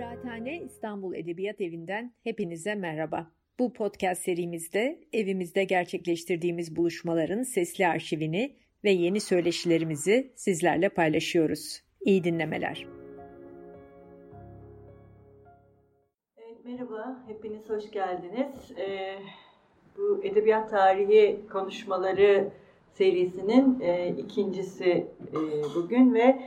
Kıraathane İstanbul Edebiyat Evi'nden hepinize merhaba. Bu podcast serimizde evimizde gerçekleştirdiğimiz buluşmaların sesli arşivini ve yeni söyleşilerimizi sizlerle paylaşıyoruz. İyi dinlemeler. Evet, merhaba, hepiniz hoş geldiniz. Ee, bu edebiyat tarihi konuşmaları serisinin e, ikincisi e, bugün ve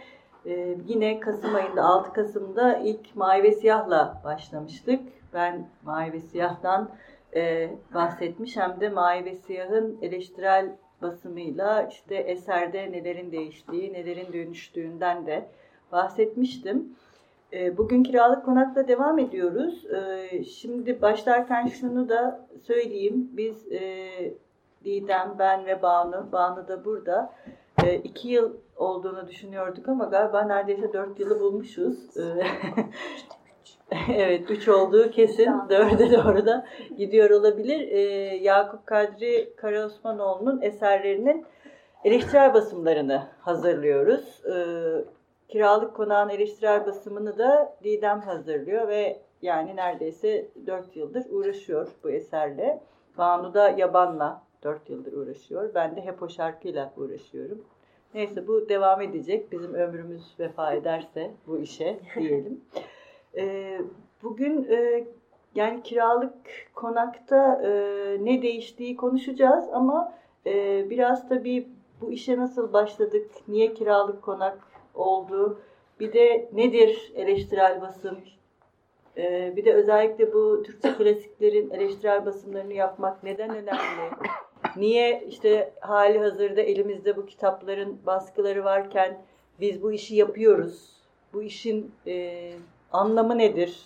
e, yine Kasım ayında 6 Kasım'da ilk Mavi ve Siyah'la başlamıştık. Ben Mavi ve Siyah'dan e, bahsetmiş hem de Mavi ve Siyah'ın eleştirel basımıyla işte eserde nelerin değiştiği, nelerin dönüştüğünden de bahsetmiştim. E, bugün kiralık konakla devam ediyoruz. E, şimdi başlarken şunu da söyleyeyim. Biz e, Didem, ben ve Banu, Banu da burada. E, iki yıl olduğunu düşünüyorduk ama galiba neredeyse dört yılı bulmuşuz. E, evet, üç olduğu kesin. Dörde doğru da gidiyor olabilir. E, Yakup Kadri Karaosmanoğlu'nun eserlerinin eleştirel basımlarını hazırlıyoruz. E, kiralık konağın eleştirel basımını da Didem hazırlıyor ve yani neredeyse dört yıldır uğraşıyor bu eserle. Banu da Yaban'la dört yıldır uğraşıyor. Ben de hep o şarkıyla uğraşıyorum. Neyse bu devam edecek. Bizim ömrümüz vefa ederse bu işe diyelim. E, bugün e, yani kiralık konakta e, ne değiştiği konuşacağız ama e, biraz tabii bu işe nasıl başladık, niye kiralık konak oldu, bir de nedir eleştirel basım, e, bir de özellikle bu Türkçe klasiklerin eleştirel basımlarını yapmak neden önemli? Niye işte hali hazırda elimizde bu kitapların baskıları varken biz bu işi yapıyoruz? Bu işin e, anlamı nedir?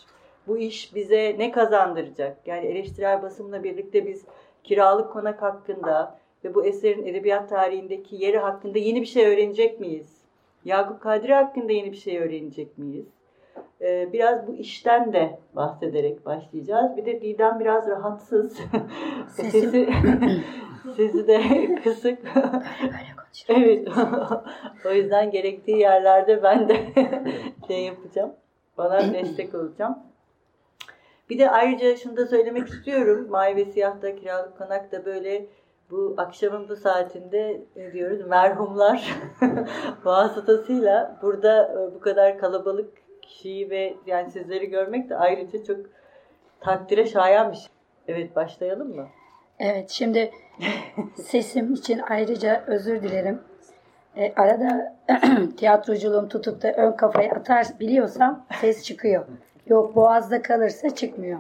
Bu iş bize ne kazandıracak? Yani eleştirel basımla birlikte biz kiralık konak hakkında ve bu eserin edebiyat tarihindeki yeri hakkında yeni bir şey öğrenecek miyiz? Yakup Kadri hakkında yeni bir şey öğrenecek miyiz? Ee, biraz bu işten de bahsederek başlayacağız. Bir de Didem biraz rahatsız. Sesi, sesi de kısık. evet. o yüzden gerektiği yerlerde ben de şey yapacağım. Bana destek olacağım. Bir de ayrıca şunu da söylemek istiyorum. Mavi ve Siyah'ta kiralık konakta böyle bu akşamın bu saatinde ne diyoruz merhumlar vasıtasıyla burada e, bu kadar kalabalık kişiyi ve yani sizleri görmek de ayrıca çok takdire şayan bir şey. Evet başlayalım mı? Evet şimdi sesim için ayrıca özür dilerim. E, arada tiyatroculuğum tutup da ön kafayı atar biliyorsam ses çıkıyor. Yok boğazda kalırsa çıkmıyor.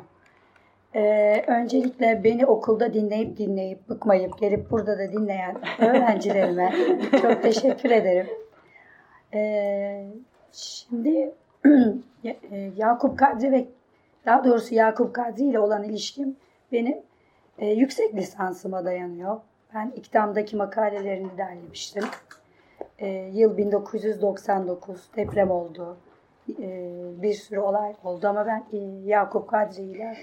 Ee, öncelikle beni okulda dinleyip dinleyip bıkmayıp gelip burada da dinleyen öğrencilerime çok teşekkür ederim. Ee, şimdi e, Yakup Kadri ve daha doğrusu Yakup Kadri ile olan ilişkim benim e, yüksek lisansıma dayanıyor. Ben İktam'daki makalelerini derlemiştim. E, yıl 1999 deprem oldu. E, bir sürü olay oldu ama ben e, Yakup Kadri ile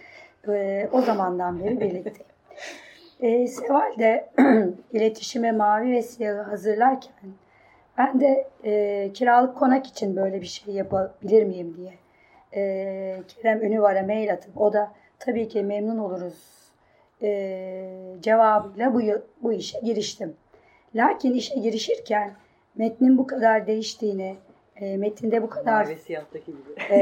e, o zamandan beri birlikteyim. E, Seval de iletişime mavi ve siyahı hazırlarken ben de e, kiralık konak için böyle bir şey yapabilir miyim diye e, Kerem Ünüvar'a mail atıp o da tabii ki memnun oluruz e, cevabıyla bu, bu işe giriştim. Lakin işe girişirken metnin bu kadar değiştiğini, e, metinde bu kadar Mavi siyahtaki gibi. e,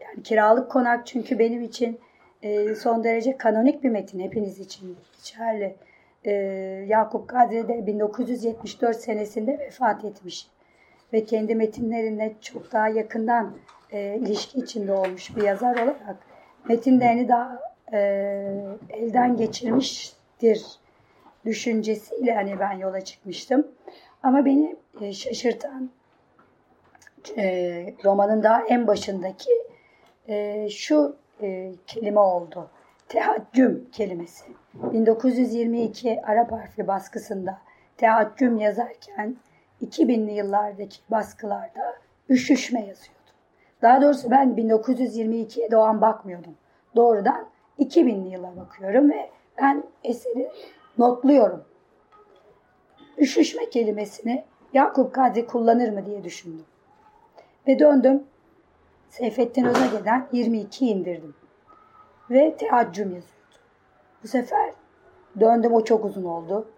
yani kiralık konak çünkü benim için e, son derece kanonik bir metin hepiniz için geçerli. E, Yakup Kadri de 1974 senesinde vefat etmiş ve kendi metinlerine çok daha yakından e, ilişki içinde olmuş bir yazar olarak metinlerini daha e, elden geçirmiştir düşüncesiyle hani ben yola çıkmıştım. Ama beni e, şaşırtan e, romanın daha en başındaki e, şu e, kelime oldu. Tehaccüm kelimesi. 1922 Arap harfli baskısında tehaccüm yazarken 2000'li yıllardaki baskılarda üşüşme yazıyordu. Daha doğrusu ben 1922'ye doğan bakmıyordum. Doğrudan 2000'li yıla bakıyorum ve ben eseri notluyorum. Üşüşme kelimesini Yakup Kadri kullanır mı diye düşündüm. Ve döndüm Seyfettin Özage'den 22 indirdim. Ve teaccüm yazıyordu. Bu sefer döndüm o çok uzun oldu.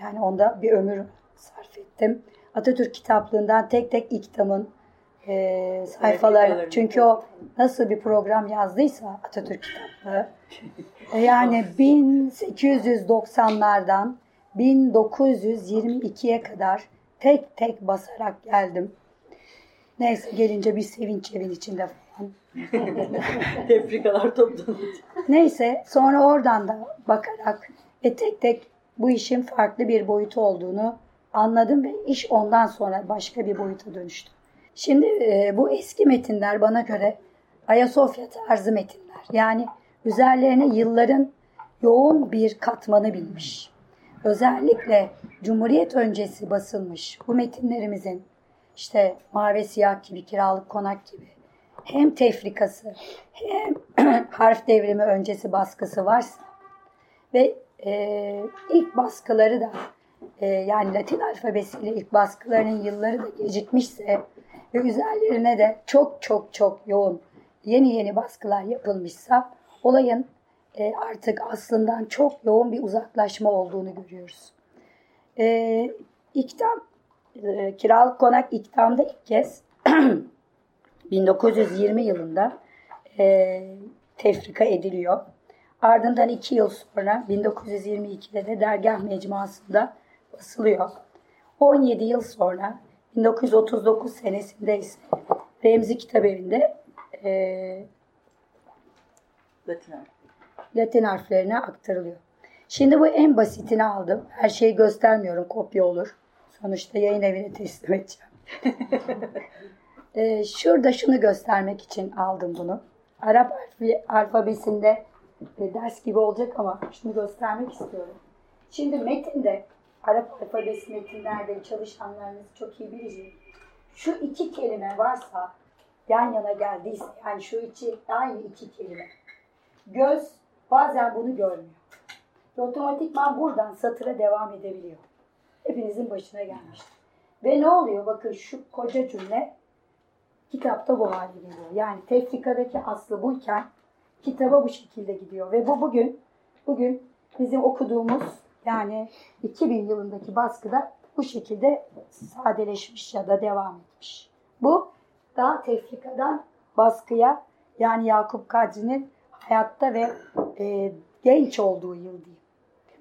Yani onda bir ömür sarf ettim. Atatürk kitaplığından tek tek İktam'ın e, sayfaları. Çünkü o nasıl bir program yazdıysa Atatürk kitaplığı. E, yani 1890'lardan 1922'ye kadar tek tek basarak geldim. Neyse gelince bir sevinç evin içinde falan. Tefrikalar toplandı. Neyse sonra oradan da bakarak ve tek tek bu işin farklı bir boyutu olduğunu anladım ve iş ondan sonra başka bir boyuta dönüştü. Şimdi e, bu eski metinler bana göre Ayasofya tarzı metinler. Yani üzerlerine yılların yoğun bir katmanı binmiş. Özellikle Cumhuriyet öncesi basılmış bu metinlerimizin işte Mavi Siyah gibi, Kiralık Konak gibi hem tefrikası hem harf devrimi öncesi baskısı varsa ve e, ilk baskıları da e, yani Latin alfabesiyle ilk baskılarının yılları da gecikmişse ve üzerlerine de çok çok çok yoğun yeni yeni baskılar yapılmışsa olayın e, artık aslından çok yoğun bir uzaklaşma olduğunu görüyoruz. E, İktam, e, kiralık konak İktam'da ilk kez 1920 yılında e, tefrika ediliyor. Ardından iki yıl sonra 1922'de de dergah mecmuasında basılıyor. 17 yıl sonra 1939 senesinde ise Remzi Kitabevi'nde e, Latin Latin harflerine aktarılıyor. Şimdi bu en basitini aldım. Her şeyi göstermiyorum kopya olur. Sonuçta yayın evine teslim edeceğim. ee, şurada şunu göstermek için aldım bunu. Arap alfabesinde e, ders gibi olacak ama şunu göstermek istiyorum. Şimdi metinde Arap alfabesi metinlerde çalışanlarınız çok iyi bilecek. Şu iki kelime varsa yan yana geldiyse yani şu iki aynı iki kelime. Göz bazen bunu görmüyor. Ve otomatikman buradan satıra devam edebiliyor. Hepinizin başına gelmiştir. Ve ne oluyor? Bakın şu koca cümle kitapta bu hale geliyor. Yani tefrikadaki aslı buyken kitaba bu şekilde gidiyor. Ve bu bugün bugün bizim okuduğumuz yani 2000 yılındaki baskıda bu şekilde sadeleşmiş ya da devam etmiş. Bu daha tefrikadan baskıya yani Yakup Kadri'nin hayatta ve e, genç olduğu yıl diyeyim.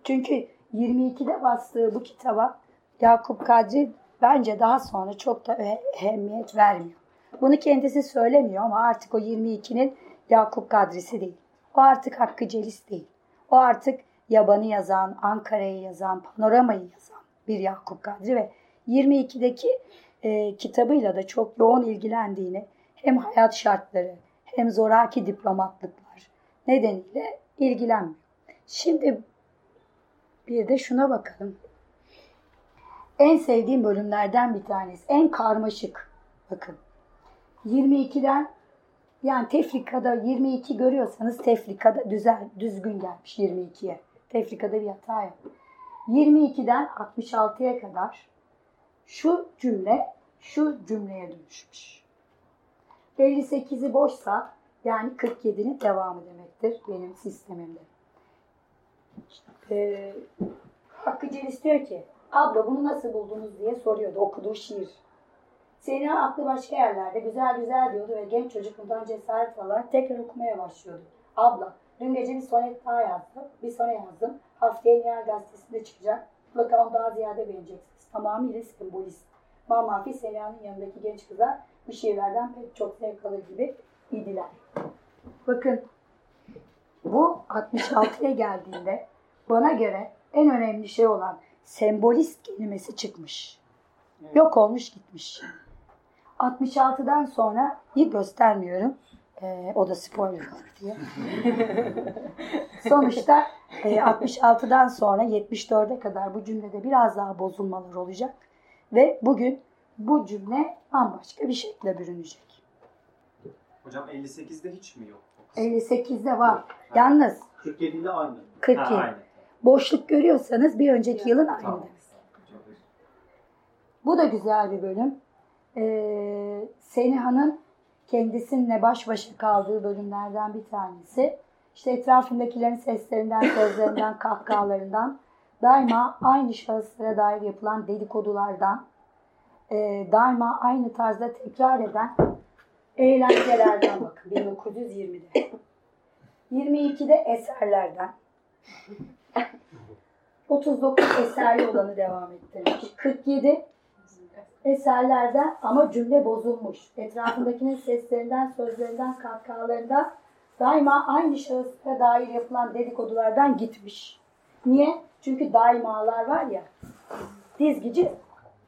Çünkü 22'de bastığı bu kitaba Yakup Kadri bence daha sonra çok da ehemmiyet vermiyor. Bunu kendisi söylemiyor ama artık o 22'nin Yakup Kadri'si değil. O artık Hakkı Celis değil. O artık Yaban'ı yazan, Ankara'yı yazan, Panorama'yı yazan bir Yakup Kadri ve 22'deki e, kitabıyla da çok yoğun ilgilendiğini hem hayat şartları hem zoraki diplomatlıklar nedeniyle ilgilenmiyor. Şimdi bir de şuna bakalım. En sevdiğim bölümlerden bir tanesi. En karmaşık. Bakın. 22'den yani tefrikada 22 görüyorsanız tefrikada düzel, düzgün gelmiş 22'ye. Tefrikada bir hata yok. 22'den 66'ya kadar şu cümle şu cümleye dönüşmüş. 58'i boşsa yani 47'nin devamı demektir benim sistemimde. Ee, Hakkı Celis diyor ki abla bunu nasıl buldunuz diye soruyordu okuduğu şiir. Senin aklı başka yerlerde güzel güzel diyordu ve genç çocuk bundan cesaret alarak tekrar okumaya başlıyordu. Abla dün gece bir sonet daha yazdım. Bir sonet yazdım. Haftaya Nihal Gazetesi'nde çıkacak. Mutlaka onu daha ziyade beğeneceksiniz. Tamamıyla sembolist. Mamafi Sela'nın yanındaki genç kızlar bu şiirlerden pek çok zevk alır gibi idiler. Bakın bu 66'ya geldiğinde bana göre en önemli şey olan sembolist kelimesi çıkmış. Yok olmuş gitmiş. 66'dan sonra iyi göstermiyorum. Ee, o da spoiler olur diye. Sonuçta e, 66'dan sonra 74'e kadar bu cümlede biraz daha bozulmalar olacak. Ve bugün bu cümle bambaşka bir şekilde bürünecek. Hocam 58'de hiç mi yok? 58'de var. Yalnız 47'de aynı. 42. Ha, aynı. boşluk görüyorsanız bir önceki yılın aynı Tamam. Bu da güzel bir bölüm. Ee, Seniha'nın kendisinle baş başa kaldığı bölümlerden bir tanesi. İşte etrafındakilerin seslerinden, sözlerinden, kahkahalarından, daima aynı şahıslara dair yapılan dedikodulardan, e, daima aynı tarzda tekrar eden eğlencelerden bakın 1920'de. 22'de eserlerden. 39 eserli olanı devam ettirmiş. 47 eserlerden ama cümle bozulmuş. Etrafındakinin seslerinden, sözlerinden, kahkahalarından daima aynı şahıslara dair yapılan dedikodulardan gitmiş. Niye? Çünkü daimalar var ya dizgici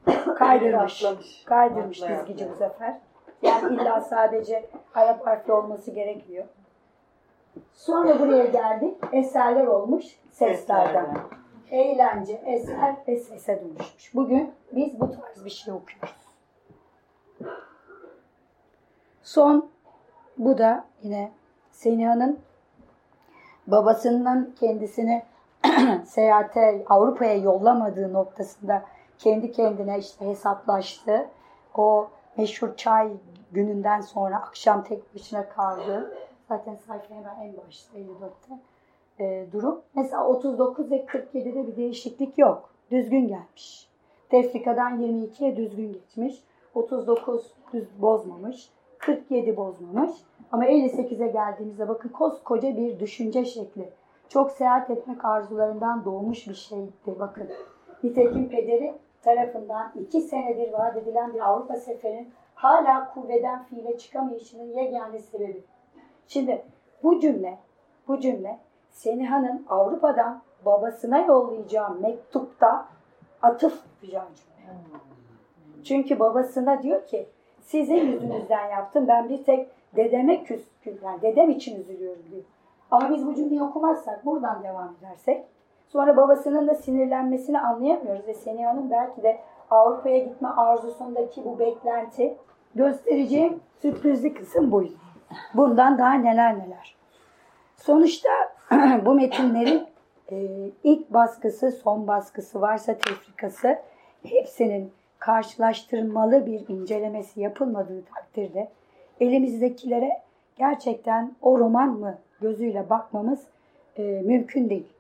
kaydırmış. Kaydırmış dizgici bu sefer. Yani illa sadece Arap harfli olması gerekmiyor. Sonra buraya geldik. Eserler olmuş seslerden. Eğlence, eser ve sese dönüşmüş. Bugün biz bu tarz bir şey okuyoruz. Son bu da yine Seniha'nın babasının kendisini seyahate Avrupa'ya yollamadığı noktasında kendi kendine işte hesaplaştı. O meşhur çay gününden sonra akşam tek başına kaldı. Zaten sayfa hemen en başta 54'te e, durum. Mesela 39 ve 47'de bir değişiklik yok. Düzgün gelmiş. Tefrikadan 22'ye düzgün geçmiş. 39 düz bozmamış. 47 bozmamış. Ama 58'e geldiğimizde bakın koskoca bir düşünce şekli. Çok seyahat etmek arzularından doğmuş bir şeydi bakın. Nitekim pederi tarafından iki senedir vaat edilen bir Avrupa seferinin hala kuvveden fiile çıkamayışının yegane sebebi. Şimdi bu cümle, bu cümle Seniha'nın Avrupa'dan babasına yollayacağı mektupta atıf yapacağı cümle. Çünkü babasına diyor ki sizin yüzünüzden yaptım ben bir tek dedeme küskün yani dedem için üzülüyorum diyor. Ama biz bu cümleyi okumazsak buradan devam edersek sonra babasının da sinirlenmesini anlayamıyoruz ve Seniha'nın belki de Avrupa'ya gitme arzusundaki bu beklenti göstereceğim sürprizli kısım buydu. Bundan daha neler neler. Sonuçta bu metinlerin e, ilk baskısı, son baskısı varsa tefrikası hepsinin karşılaştırmalı bir incelemesi yapılmadığı takdirde elimizdekilere gerçekten o roman mı gözüyle bakmamız e, mümkün değil.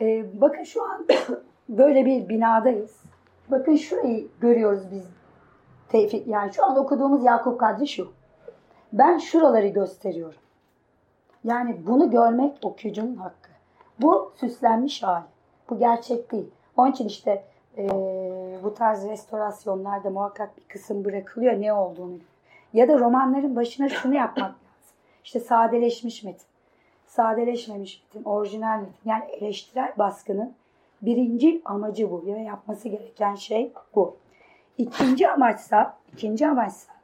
E, bakın şu an böyle bir binadayız. Bakın şurayı görüyoruz biz. Tevfik, yani şu an okuduğumuz Yakup Kadri şu. Ben şuraları gösteriyorum. Yani bunu görmek okuyucunun hakkı. Bu süslenmiş hali. Bu gerçek değil. Onun için işte e, bu tarz restorasyonlarda muhakkak bir kısım bırakılıyor ne olduğunu. Ya da romanların başına şunu yapmak lazım. İşte sadeleşmiş metin. Sadeleşmemiş metin, orijinal metin. Yani eleştirel baskının birinci amacı bu. Ya yapması gereken şey bu. İkinci amaçsa, ikinci amaçsa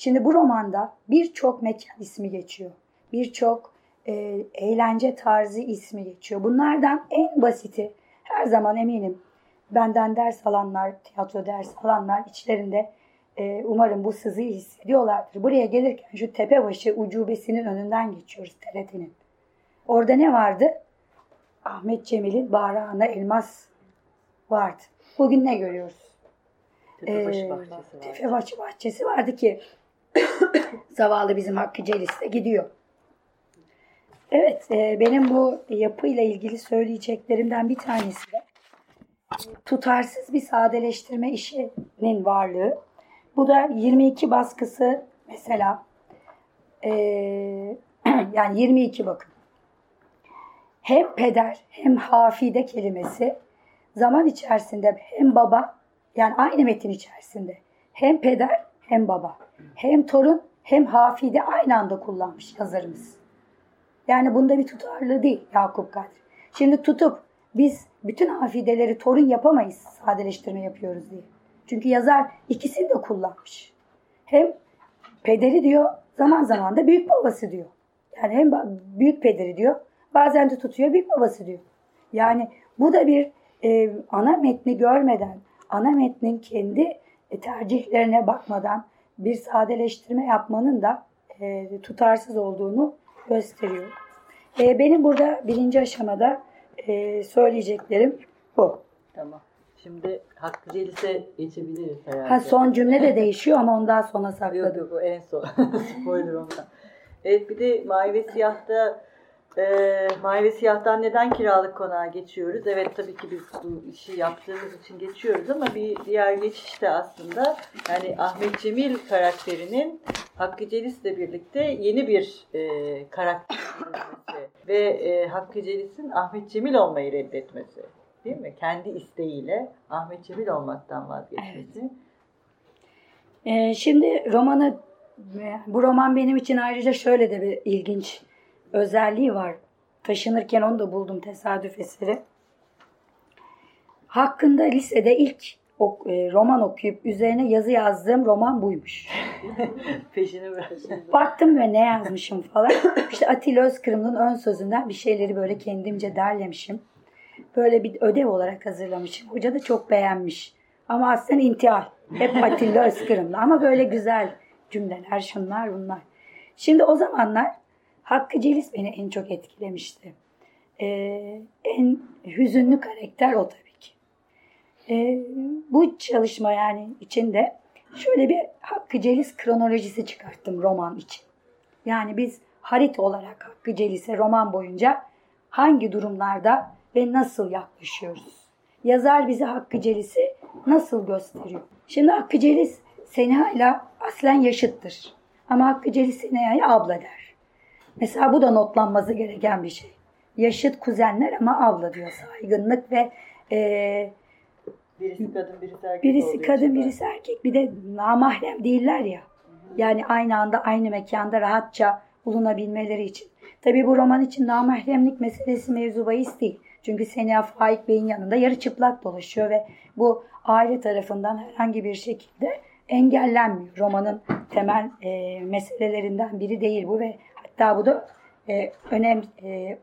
Şimdi bu romanda birçok mekan ismi geçiyor. Birçok e, eğlence tarzı ismi geçiyor. Bunlardan en basiti her zaman eminim benden ders alanlar, tiyatro ders alanlar içlerinde e, umarım bu sızıyı hissediyorlardır. Buraya gelirken şu tepebaşı ucubesinin önünden geçiyoruz TRT'nin. Orada ne vardı? Ahmet Cemil'in Bağrağına Elmas vardı. Bugün ne görüyoruz? Tepebaşı Ee, bahçesi. Tepebaşı bahçesi vardı ki zavallı bizim Hakkı Celis de gidiyor. Evet, e, benim bu yapıyla ilgili söyleyeceklerimden bir tanesi de e, tutarsız bir sadeleştirme işinin varlığı. Bu da 22 baskısı mesela e, yani 22 bakın. Hem peder hem hafide kelimesi zaman içerisinde hem baba yani aynı metin içerisinde hem peder hem baba hem torun hem hafide aynı anda kullanmış yazarımız. Yani bunda bir tutarlı değil Yakup Kadri. Şimdi tutup biz bütün hafideleri torun yapamayız sadeleştirme yapıyoruz diye. Çünkü yazar ikisini de kullanmış. Hem pederi diyor zaman zaman da büyük babası diyor. Yani hem büyük pederi diyor bazen de tutuyor büyük babası diyor. Yani bu da bir e, ana metni görmeden, ana metnin kendi e, tercihlerine bakmadan bir sadeleştirme yapmanın da e, tutarsız olduğunu gösteriyor. E, benim burada birinci aşamada e, söyleyeceklerim bu. Tamam. Şimdi Hakkı Celis'e geçebiliriz herhalde. Ha son cümle de değişiyor ama ondan sonra Yok sakladım. yok o en son. Spoiler ondan. Evet bir de Mavi ve Siyah'ta e, Mavi ve Siyah'tan neden kiralık konağa geçiyoruz? Evet tabii ki biz bu işi yaptığımız için geçiyoruz ama bir diğer geçiş de aslında yani Ahmet Cemil karakterinin Hakkı Celis'le birlikte yeni bir e, karakter ve e, Hakkı Celis'in Ahmet Cemil olmayı reddetmesi. Değil mi? Kendi isteğiyle Ahmet Cemil olmaktan vazgeçmesi. Ee, şimdi romanı bu roman benim için ayrıca şöyle de bir ilginç özelliği var. Taşınırken onu da buldum tesadüf eseri. Hakkında lisede ilk ok- e, roman okuyup üzerine yazı yazdığım roman buymuş. Peşini bırak. Baktım ve ne yazmışım falan. İşte Atilla Özkırım'ın ön sözünden bir şeyleri böyle kendimce derlemişim. Böyle bir ödev olarak hazırlamışım. Hoca da çok beğenmiş. Ama aslında intihar. Hep Atilla Özkırım'la. Ama böyle güzel cümleler, şunlar bunlar. Şimdi o zamanlar Hakkı Celis beni en çok etkilemişti. Ee, en hüzünlü karakter o tabii Ee, bu çalışma yani içinde şöyle bir Hakkı Celis kronolojisi çıkarttım roman için. Yani biz harita olarak Hakkı Celis'e roman boyunca hangi durumlarda ve nasıl yaklaşıyoruz? Yazar bize Hakkı Celis'i nasıl gösteriyor? Şimdi Hakkı Celis Seniha ile aslen yaşıttır. Ama Hakkı Celis Seniha'ya abla der. Mesela bu da notlanması gereken bir şey. Yaşıt kuzenler ama abla diyor. Saygınlık ve e, Birisi kadın, birisi erkek birisi kadın, birisi erkek. Bir de namahrem değiller ya. Yani aynı anda aynı mekanda rahatça bulunabilmeleri için. Tabii bu roman için namahremlik meselesi mevzu bahis değil. Çünkü Seniha Faik Bey'in yanında yarı çıplak dolaşıyor ve bu aile tarafından herhangi bir şekilde engellenmiyor. Romanın temel e, meselelerinden biri değil bu ve hatta bu da e, önem e,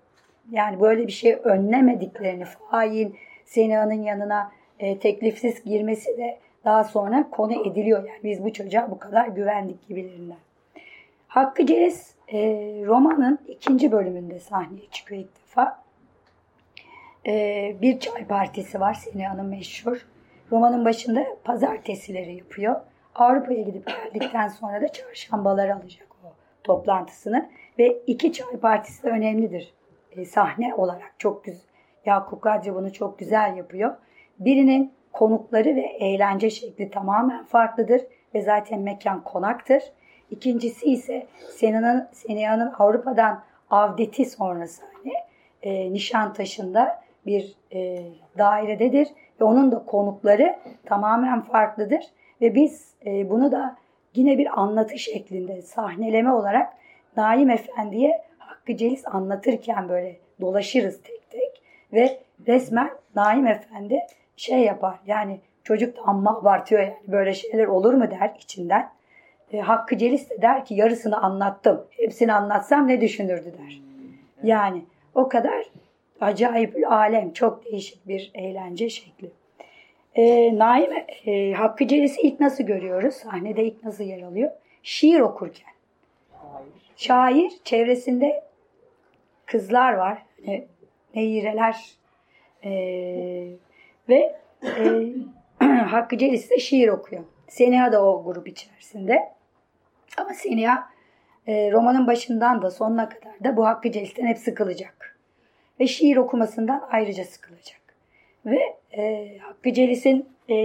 yani böyle bir şey önlemediklerini fail Seniha'nın yanına e, teklifsiz girmesi de daha sonra konu ediliyor. Yani biz bu çocuğa bu kadar güvendik gibilerinden. Hakkı Celis e, romanın ikinci bölümünde sahneye çıkıyor ilk defa. E, bir çay partisi var Seniha'nın meşhur. Romanın başında pazartesileri yapıyor. Avrupa'ya gidip geldikten sonra da çarşambaları alacak o toplantısını. Ve iki çay partisi de önemlidir e, sahne olarak. Çok güzel. Yakup Kadri bunu çok güzel yapıyor. Birinin konukları ve eğlence şekli tamamen farklıdır ve zaten mekan konaktır. İkincisi ise Sena'nın Sena'nın Avrupa'dan avdeti sonrası hani e, Nişantaşı'nda bir e, dairededir ve onun da konukları tamamen farklıdır ve biz e, bunu da yine bir anlatı şeklinde sahneleme olarak Naim Efendi'ye Hakkı Celis anlatırken böyle dolaşırız tek tek ve resmen Naim Efendi şey yapar yani çocuk da amma abartıyor yani böyle şeyler olur mu der içinden. E, Hakkı Celis de der ki yarısını anlattım. Hepsini anlatsam ne düşünürdü der. Yani o kadar acayip bir alem. Çok değişik bir eğlence şekli. E, Naim e, Hakkı Celis'i ilk nasıl görüyoruz? Sahnede ilk nasıl yer alıyor? Şiir okurken. Şair çevresinde kızlar var. E, neyreler e, ve e, Hakkı Celis de şiir okuyor. Seniha da o grup içerisinde. Ama Seniha e, romanın başından da sonuna kadar da bu Hakkı Celis'ten hep sıkılacak. Ve şiir okumasından ayrıca sıkılacak. Ve e, Hakkı Celis'in e,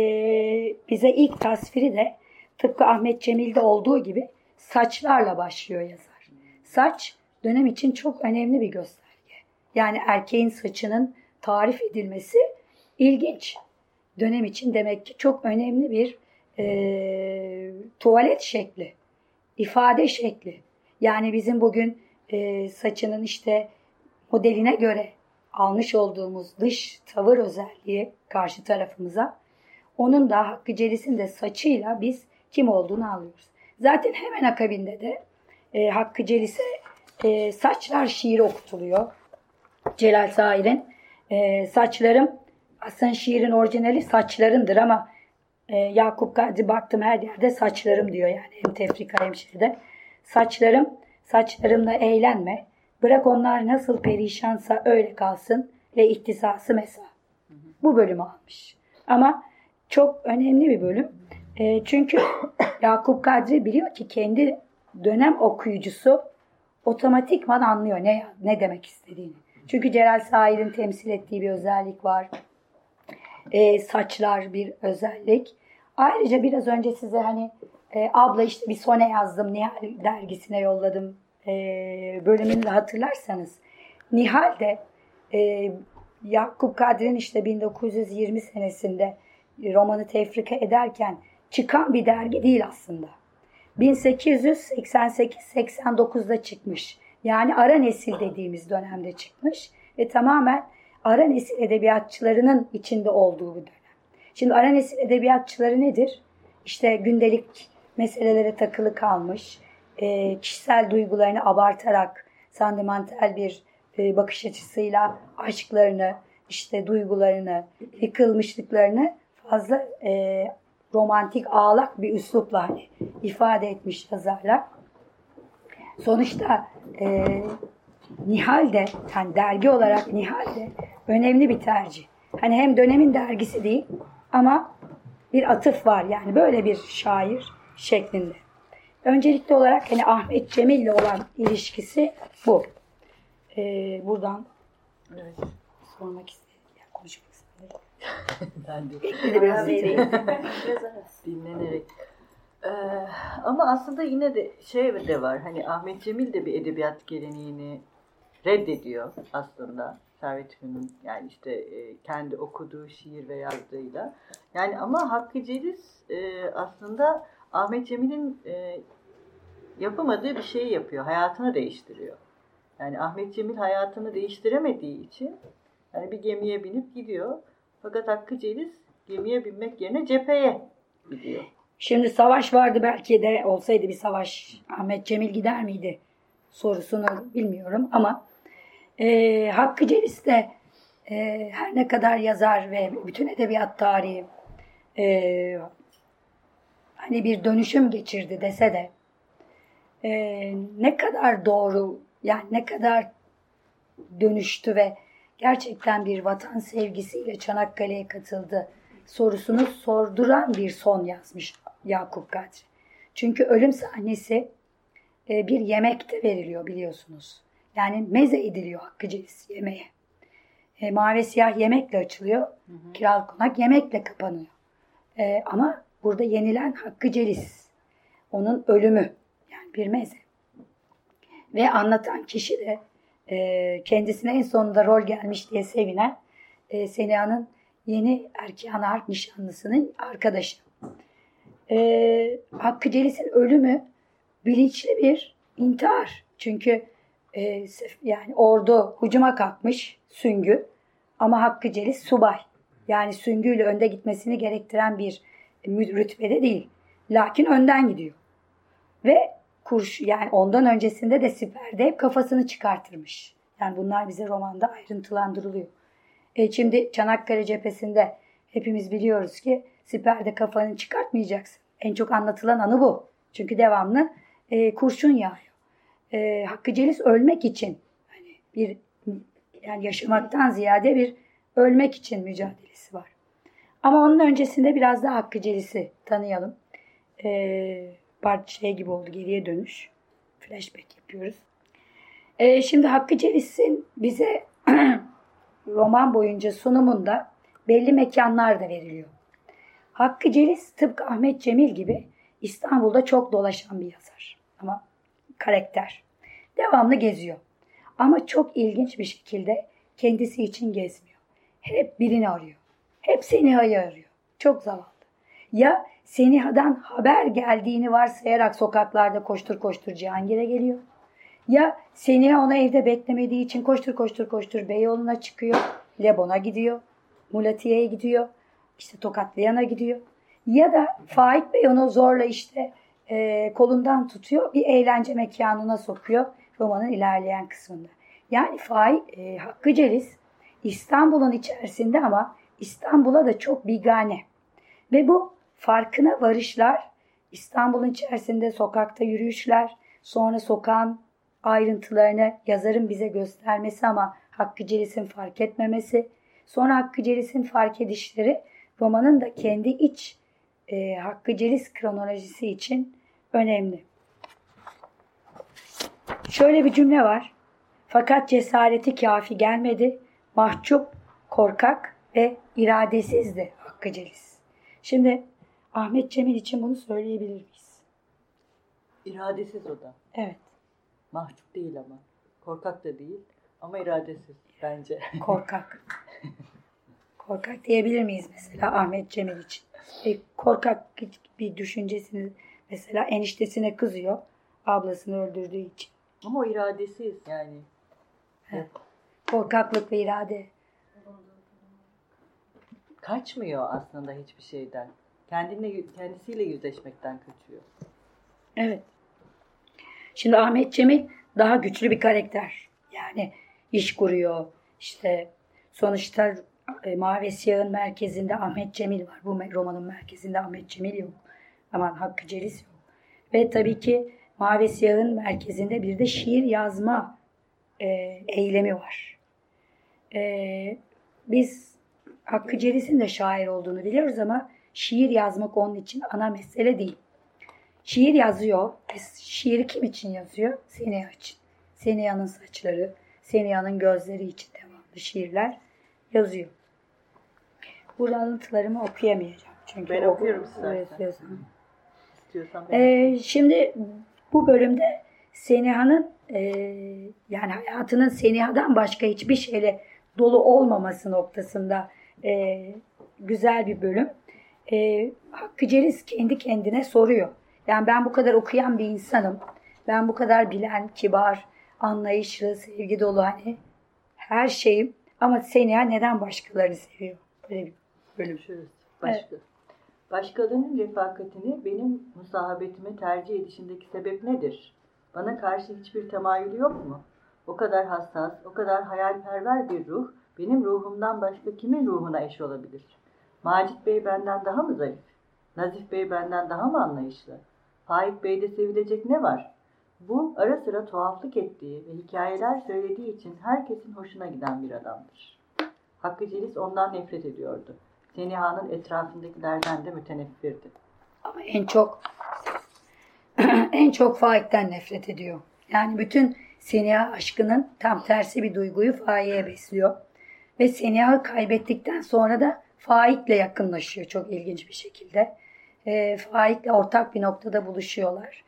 bize ilk tasviri de tıpkı Ahmet Cemil'de olduğu gibi saçlarla başlıyor yazar. Saç dönem için çok önemli bir gösterge. Yani erkeğin saçının tarif edilmesi ilginç. Dönem için demek ki çok önemli bir e, tuvalet şekli, ifade şekli. Yani bizim bugün e, saçının işte modeline göre almış olduğumuz dış tavır özelliği karşı tarafımıza onun da Hakkı Celis'in de saçıyla biz kim olduğunu anlıyoruz. Zaten hemen akabinde de e, Hakkı Celis'e e, saçlar şiiri okutuluyor. Celal Sair'in e, saçlarım aslında şiirin orijinali saçlarındır ama e, Yakup Kadri baktım her yerde saçlarım diyor yani hem tefrika hem şeyde. Saçlarım, saçlarımla eğlenme. Bırak onlar nasıl perişansa öyle kalsın ve ihtisası mesa. Bu bölümü almış. Ama çok önemli bir bölüm. E, çünkü Yakup Kadri biliyor ki kendi dönem okuyucusu otomatikman anlıyor ne ne demek istediğini. Çünkü Celal Sair'in temsil ettiği bir özellik var. E, saçlar bir özellik. Ayrıca biraz önce size hani e, abla işte bir sone yazdım Nihal dergisine yolladım e, bölümünü de hatırlarsanız. Nihal de e, Yakup Kadri'nin işte 1920 senesinde romanı tefrika ederken çıkan bir dergi değil aslında. 1888-89'da çıkmış. Yani ara nesil dediğimiz dönemde çıkmış ve tamamen ara nesil edebiyatçılarının içinde olduğu bir dönem. Şimdi ara nesil edebiyatçıları nedir? İşte gündelik meselelere takılı kalmış, e, kişisel duygularını abartarak sentimental bir e, bakış açısıyla aşklarını, işte duygularını, yıkılmışlıklarını fazla e, romantik, ağlak bir üslupla hani ifade etmiş yazarlar. Sonuçta e, Nihal de, yani dergi olarak Nihal de önemli bir tercih. Hani hem dönemin dergisi değil ama bir atıf var yani böyle bir şair şeklinde. Öncelikli olarak hani Ahmet Cemil ile olan ilişkisi bu. Ee, buradan evet, sormak istedim. Yani konuşmak istedim. ben de. Bekledi biraz vereyim. Dinlenerek. Ee, ama aslında yine de şey de var. Hani Ahmet Cemil de bir edebiyat geleneğini reddediyor aslında. Servet Fünun yani işte e, kendi okuduğu şiir ve yazdığıyla. Yani ama Hakkı Celis e, aslında Ahmet Cemil'in e, yapamadığı bir şeyi yapıyor. Hayatını değiştiriyor. Yani Ahmet Cemil hayatını değiştiremediği için yani bir gemiye binip gidiyor. Fakat Hakkı Celis gemiye binmek yerine cepheye gidiyor. Şimdi savaş vardı belki de olsaydı bir savaş Ahmet Cemil gider miydi sorusunu bilmiyorum ama e, Hakkı Celis de e, her ne kadar yazar ve bütün edebiyat tarihi e, hani bir dönüşüm geçirdi dese de e, ne kadar doğru yani ne kadar dönüştü ve gerçekten bir vatan sevgisiyle Çanakkale'ye katıldı sorusunu sorduran bir son yazmış Yakup Kadri. Çünkü ölüm sahnesi e, bir yemekte veriliyor biliyorsunuz. Yani meze ediliyor Hakkı Celis yemeğe. E, mavi siyah yemekle açılıyor. Hı hı. Kiral konak yemekle kapanıyor. E, ama burada yenilen Hakkı Celis. Onun ölümü. Yani bir meze. Ve anlatan kişi de e, kendisine en sonunda rol gelmiş diye sevinen e, Seniha'nın yeni Erkihan Harp nişanlısının arkadaşı. E, Hakkı Celis'in ölümü bilinçli bir intihar. Çünkü e, yani ordu hucuma kalkmış Süngü ama Hakkı Celis subay. Yani Süngü ile önde gitmesini gerektiren bir rütbede değil. Lakin önden gidiyor. Ve kurş yani ondan öncesinde de siperde hep kafasını çıkartırmış. Yani bunlar bize romanda ayrıntılandırılıyor. E şimdi Çanakkale cephesinde hepimiz biliyoruz ki siperde kafanı çıkartmayacaksın. En çok anlatılan anı bu. Çünkü devamlı e, kurşun yağıyor. E, Hakkı Celis ölmek için hani bir yani yaşamaktan ziyade bir ölmek için mücadelesi var. Ama onun öncesinde biraz daha Hakkı Celis'i tanıyalım. E, part şey gibi oldu geriye dönüş. Flashback yapıyoruz. E, şimdi Hakkı Celis'in bize roman boyunca sunumunda belli mekanlar da veriliyor. Hakkı Celis tıpkı Ahmet Cemil gibi İstanbul'da çok dolaşan bir yazar. Ama karakter. Devamlı geziyor. Ama çok ilginç bir şekilde kendisi için gezmiyor. Hep birini arıyor. Hep Seniha'yı arıyor. Çok zavallı. Ya Seniha'dan haber geldiğini varsayarak sokaklarda koştur koştur Cihangir'e geliyor. Ya Seniha ona evde beklemediği için koştur koştur koştur Beyoğlu'na çıkıyor. Lebon'a gidiyor. Mulatiye'ye gidiyor. İşte Tokatlıyan'a gidiyor. Ya da Faik Bey onu zorla işte e, kolundan tutuyor. Bir eğlence mekanına sokuyor romanın ilerleyen kısmında. Yani Faik e, Hakkı Celis İstanbul'un içerisinde ama İstanbul'a da çok bigane. Ve bu farkına varışlar, İstanbul'un içerisinde sokakta yürüyüşler, sonra sokağın ayrıntılarını yazarın bize göstermesi ama Hakkı Celis'in fark etmemesi, sonra Hakkı Celis'in fark edişleri romanın da kendi iç e, Hakkı Celis kronolojisi için önemli. Şöyle bir cümle var. Fakat cesareti kafi gelmedi. Mahcup, korkak ve iradesizdi Hakkı Celis. Şimdi Ahmet Cemil için bunu söyleyebilir miyiz? İradesiz o da. Evet. Mahcup değil ama. Korkak da değil ama iradesiz bence. Korkak. korkak diyebilir miyiz mesela Ahmet Cemil için? E, korkak bir düşüncesini mesela eniştesine kızıyor ablasını öldürdüğü için. Ama o iradesiz yani. Evet. Korkaklık ve irade. Kaçmıyor aslında hiçbir şeyden. Kendine, kendisiyle yüzleşmekten kaçıyor. Evet. Şimdi Ahmet Cemil daha güçlü bir karakter. Yani iş kuruyor. İşte sonuçta e, Mavi Siyah'ın merkezinde Ahmet Cemil var. Bu romanın merkezinde Ahmet Cemil yok. Aman Hakkı Celis yok. Ve tabii ki Mavi Siyah'ın merkezinde bir de şiir yazma e, eylemi var. E, biz Hakkı Celis'in de şair olduğunu biliyoruz ama şiir yazmak onun için ana mesele değil. Şiir yazıyor. Şiiri kim için yazıyor? Seniha için. Seniha'nın saçları, Seniha'nın gözleri için devamlı şiirler yazıyor. Bu alıntılarımı okuyamayacağım. Çünkü ben okuyorum size. İstiyorsan ee, şimdi bu bölümde Seniha'nın e, yani hayatının Seniha'dan başka hiçbir şeyle dolu olmaması noktasında e, güzel bir bölüm. E, Hakkı Celis kendi kendine soruyor. Yani ben bu kadar okuyan bir insanım. Ben bu kadar bilen, kibar, anlayışlı, sevgi dolu hani her şeyim. Ama Seniha neden başkalarını seviyor? Böyle bir bölüm. Şurası. Başka. Evet. Başkalarının refakatini benim musahabetime tercih edişindeki sebep nedir? Bana karşı hiçbir temayülü yok mu? O kadar hassas, o kadar hayalperver bir ruh, benim ruhumdan başka kimin ruhuna eş olabilir? Macit Bey benden daha mı zayıf? Nazif Bey benden daha mı anlayışlı? Faik Bey'de sevilecek ne var? Bu ara sıra tuhaflık ettiği ve hikayeler söylediği için herkesin hoşuna giden bir adamdır. Hakkı Celis ondan nefret ediyordu. Seniha'nın etrafındakilerden de müteneffirdi. Ama en çok en çok Faik'ten nefret ediyor. Yani bütün Seniha aşkının tam tersi bir duyguyu Faik'e besliyor. Ve Seniha'yı kaybettikten sonra da Faik'le yakınlaşıyor çok ilginç bir şekilde. E, Faik'le ortak bir noktada buluşuyorlar.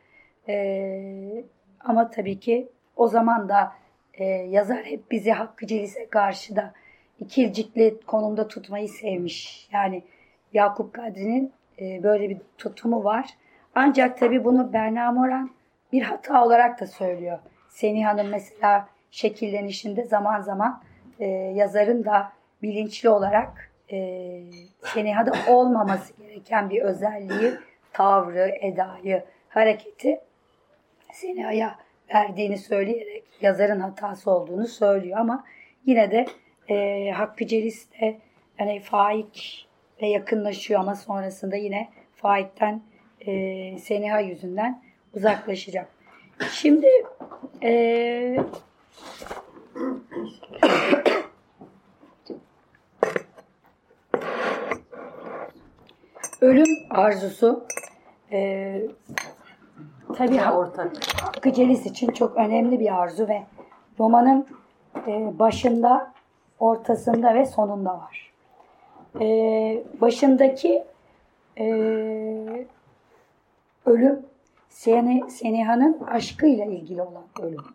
E, ama tabii ki o zaman da e, yazar hep bizi Hakkı Celis'e karşı da ikircikli konumda tutmayı sevmiş. Yani Yakup Kadri'nin e, böyle bir tutumu var. Ancak tabii bunu Berna Moran bir hata olarak da söylüyor. Seniha'nın mesela şekillenişinde zaman zaman e, yazarın da bilinçli olarak e, Seniha'da olmaması gereken bir özelliği, tavrı, edayı, hareketi Seniha'ya verdiğini söyleyerek yazarın hatası olduğunu söylüyor ama yine de e, Hakkı Celis de yani Faik ve yakınlaşıyor ama sonrasında yine Faik'ten e, Seniha yüzünden uzaklaşacak. Şimdi e, ölüm arzusu e, tabii ortak. Hakkı Celis için çok önemli bir arzu ve romanın e, başında, ortasında ve sonunda var. E, başındaki e, ölüm Seni, Seniha'nın aşkıyla ilgili olan ölüm.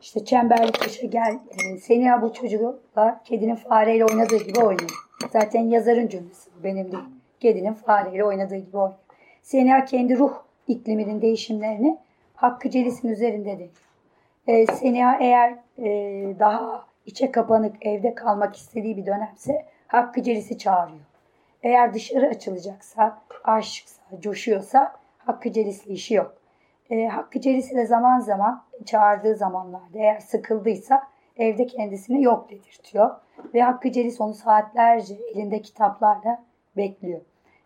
İşte Çemberli Taş'a gel, e, Seniha bu çocukla kedinin fareyle oynadığı gibi oynuyor. Zaten yazarın cümlesi benim değil. Kedinin fareyle oynadığı gibi oynuyor. Seniha kendi ruh ikliminin değişimlerini Hakkı Celis'in üzerinde deniyor. E, Seniha eğer e, daha içe kapanık evde kalmak istediği bir dönemse Hakkı Celis'i çağırıyor. Eğer dışarı açılacaksa, aşıksa, coşuyorsa Hakkı Celis'le işi yok. E, Hakkı Celis'i de zaman zaman çağırdığı zamanlarda eğer sıkıldıysa evde kendisine yok dedirtiyor. Ve Hakkı Celis onu saatlerce elinde kitaplarla bekliyor.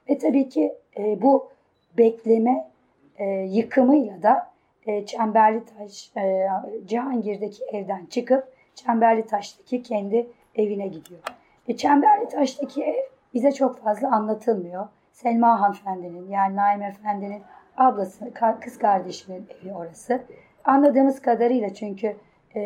Ve tabii ki e, bu bekleme e, yıkımıyla da e, Çemberli Taş, e, Cihangir'deki evden çıkıp Çemberli Taş'taki kendi evine gidiyor. E, Çemberli Taş'taki ev bize çok fazla anlatılmıyor. Selma hanımefendinin yani Naim Efendi'nin ablası, kız kardeşinin evi orası. Anladığımız kadarıyla çünkü e,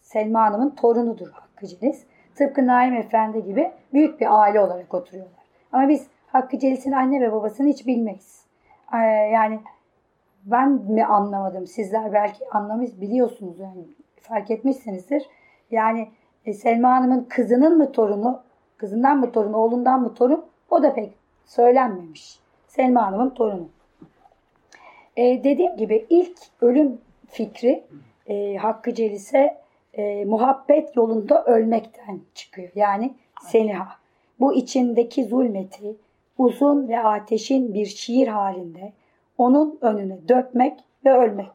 Selma Hanım'ın torunudur Hakkı Celis. Tıpkı Naim Efendi gibi büyük bir aile olarak oturuyorlar. Ama biz Hakkı Celis'in anne ve babasını hiç bilmeyiz. Ee, yani ben mi anlamadım? Sizler belki anlamış biliyorsunuz yani fark etmişsinizdir. Yani e, Selma Hanım'ın kızının mı torunu, kızından mı torun, oğlundan mı torun o da pek söylenmemiş. Selma Hanım'ın torunu. E, dediğim gibi ilk ölüm fikri e, Hakkı Celis'e e, muhabbet yolunda ölmekten çıkıyor. Yani seniha. Bu içindeki zulmeti uzun ve ateşin bir şiir halinde onun önüne dökmek ve ölmek.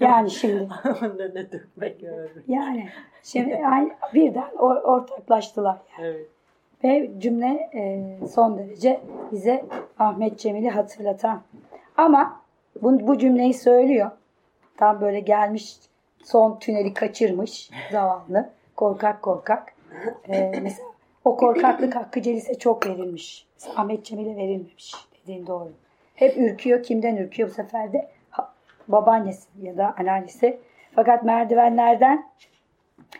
Yani şimdi Önüne dökmek öyle. yani şimdi yani birden or- ortaklaştılar yani. Evet. Ve cümle e, son derece bize Ahmet Cemil'i hatırlatan. Ama bu, bu cümleyi söylüyor. Tam böyle gelmiş son tüneli kaçırmış zavallı. Korkak korkak. E, mesela o korkaklık Hakkı Celis'e çok verilmiş. Ahmet Cemil'e verilmemiş dediğin doğru. Hep ürküyor. Kimden ürküyor bu sefer de? Ha- babaannesi ya da anneannesi. Fakat merdivenlerden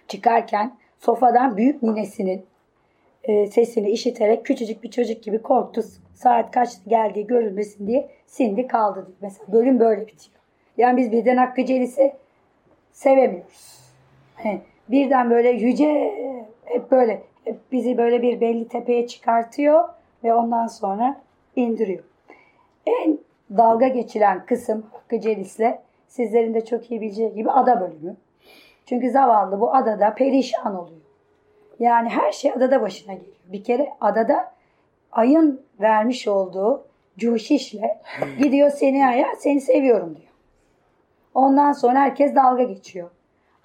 çıkarken sofadan büyük ninesinin e, sesini işiterek küçücük bir çocuk gibi korktu. Saat kaçta geldiği görülmesin diye sindi kaldı. Mesela bölüm böyle bitiyor. Yani biz birden Hakkı Celis'i sevemiyoruz. He, birden böyle yüce hep böyle bizi böyle bir belli tepeye çıkartıyor ve ondan sonra indiriyor. En dalga geçilen kısım Hakkı Celis'le sizlerin de çok iyi bileceği gibi ada bölümü. Çünkü zavallı bu adada perişan oluyor. Yani her şey adada başına geliyor. Bir kere adada ayın vermiş olduğu cuşişle gidiyor seni aya seni seviyorum diyor. Ondan sonra herkes dalga geçiyor.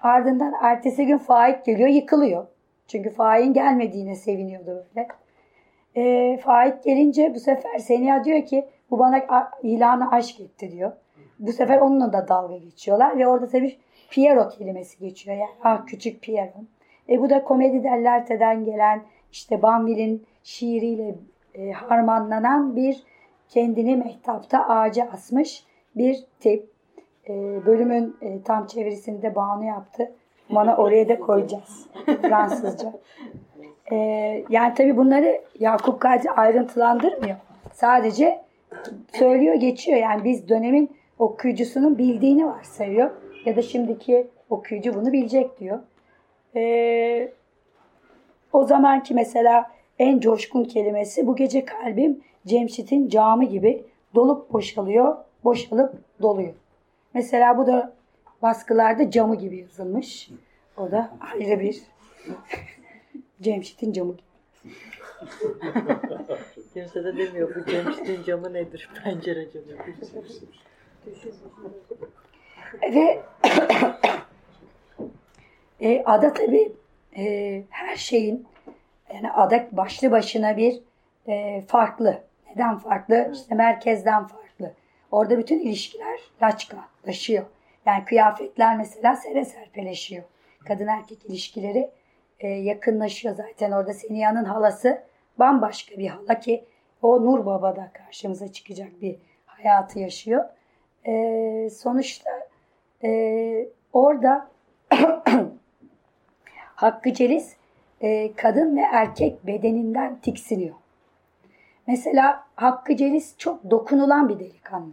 Ardından ertesi gün Faik geliyor yıkılıyor. Çünkü Faik'in gelmediğine seviniyordu böyle. E, Faik gelince bu sefer Seniha diyor ki bu bana ilanı aşk etti diyor. Bu sefer onunla da dalga geçiyorlar ve orada tabii Piero kelimesi geçiyor. Yani ah küçük Piero. E bu da komedi dellerteden gelen işte Banville'in şiiriyle e, harmanlanan bir kendini mehtapta ağaca asmış bir tip. E, bölümün e, tam çevirisini de Banu yaptı. Bana oraya da koyacağız. Fransızca. E, yani tabii bunları Yakup Kadri ayrıntılandırmıyor. Sadece söylüyor geçiyor. Yani biz dönemin okuyucusunun bildiğini varsayıyor. Ya da şimdiki okuyucu bunu bilecek diyor. Ee, o zamanki mesela en coşkun kelimesi bu gece kalbim Cemşit'in camı gibi dolup boşalıyor, boşalıp doluyor. Mesela bu da baskılarda camı gibi yazılmış. O da ayrı bir Cemşit'in camı gibi. Kimse de demiyor bu Cemşit'in camı nedir? Pencere camı. Ve e, ada tabii e, her şeyin yani ada başlı başına bir e, farklı. Neden farklı? İşte merkezden farklı. Orada bütün ilişkiler laçkalaşıyor. Yani kıyafetler mesela sere serpeleşiyor. Kadın erkek ilişkileri e, yakınlaşıyor zaten. Orada Seniya'nın halası bambaşka bir hala ki o Nur Baba'da karşımıza çıkacak bir hayatı yaşıyor. E, sonuçta e, orada Hakkı Celis e, kadın ve erkek bedeninden tiksiniyor. Mesela Hakkı Celis çok dokunulan bir delikanlı.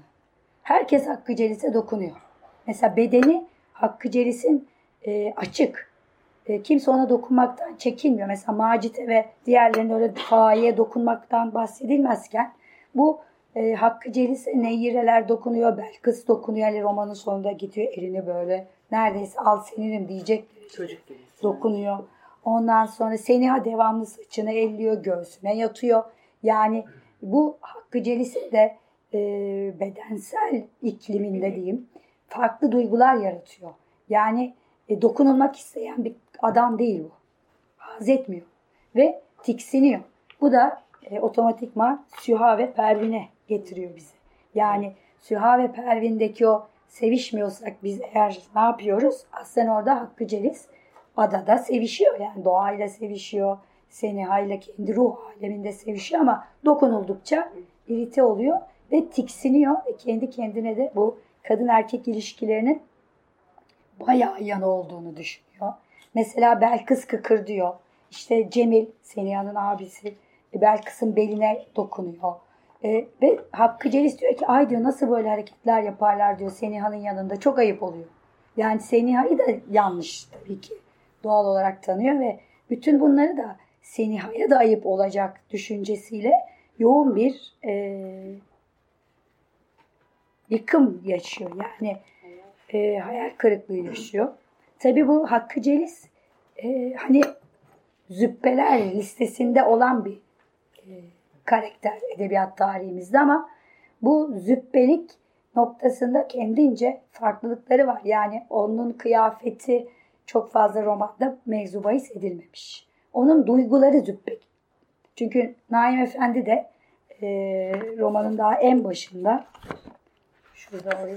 Herkes Hakkı Celis'e dokunuyor. Mesela bedeni Hakkı Celis'in e, açık. E, kimse ona dokunmaktan çekinmiyor. Mesela Macit'e ve diğerlerine öyle faiye dokunmaktan bahsedilmezken bu e, Hakkı Celis'e Neyyireler dokunuyor, Belkıs dokunuyor. Ali romanın sonunda gidiyor elini böyle neredeyse al seninim diyecek Çocuk gibi. dokunuyor. Ondan sonra Seniha devamlı saçını elliyor, göğsüne yatıyor. Yani bu Hakkı Celis'in de e, bedensel ikliminde diyeyim farklı duygular yaratıyor. Yani e, dokunulmak isteyen bir adam değil bu. Haz etmiyor ve tiksiniyor. Bu da e, otomatikman Süha ve Pervin'e getiriyor bizi. Yani Süha ve Pervin'deki o sevişmiyorsak biz eğer ne yapıyoruz? Aslında orada Hakkı Celis adada sevişiyor. Yani doğayla sevişiyor. Seniha ile kendi ruh aleminde sevişiyor ama dokunuldukça irite oluyor ve tiksiniyor. ve kendi kendine de bu kadın erkek ilişkilerinin bayağı yan olduğunu düşünüyor. Mesela Belkıs kıkır diyor. İşte Cemil, Seniha'nın abisi, e, Belkıs'ın beline dokunuyor. E, ve Hakkı Celis diyor ki ay diyor nasıl böyle hareketler yaparlar diyor Seniha'nın yanında. Çok ayıp oluyor. Yani Seniha'yı da yanlış tabii ki doğal olarak tanıyor ve bütün bunları da Seniha'ya da ayıp olacak düşüncesiyle yoğun bir e, yıkım yaşıyor. Yani e, hayal kırıklığı yaşıyor. Tabii bu Hakkı Celis e, hani züppeler listesinde olan bir e, karakter edebiyat tarihimizde ama bu züppelik noktasında kendince farklılıkları var. Yani onun kıyafeti çok fazla romanda mevzu bahis edilmemiş. Onun duyguları züppek. Çünkü Naim Efendi de e, romanın daha en başında şurada oraya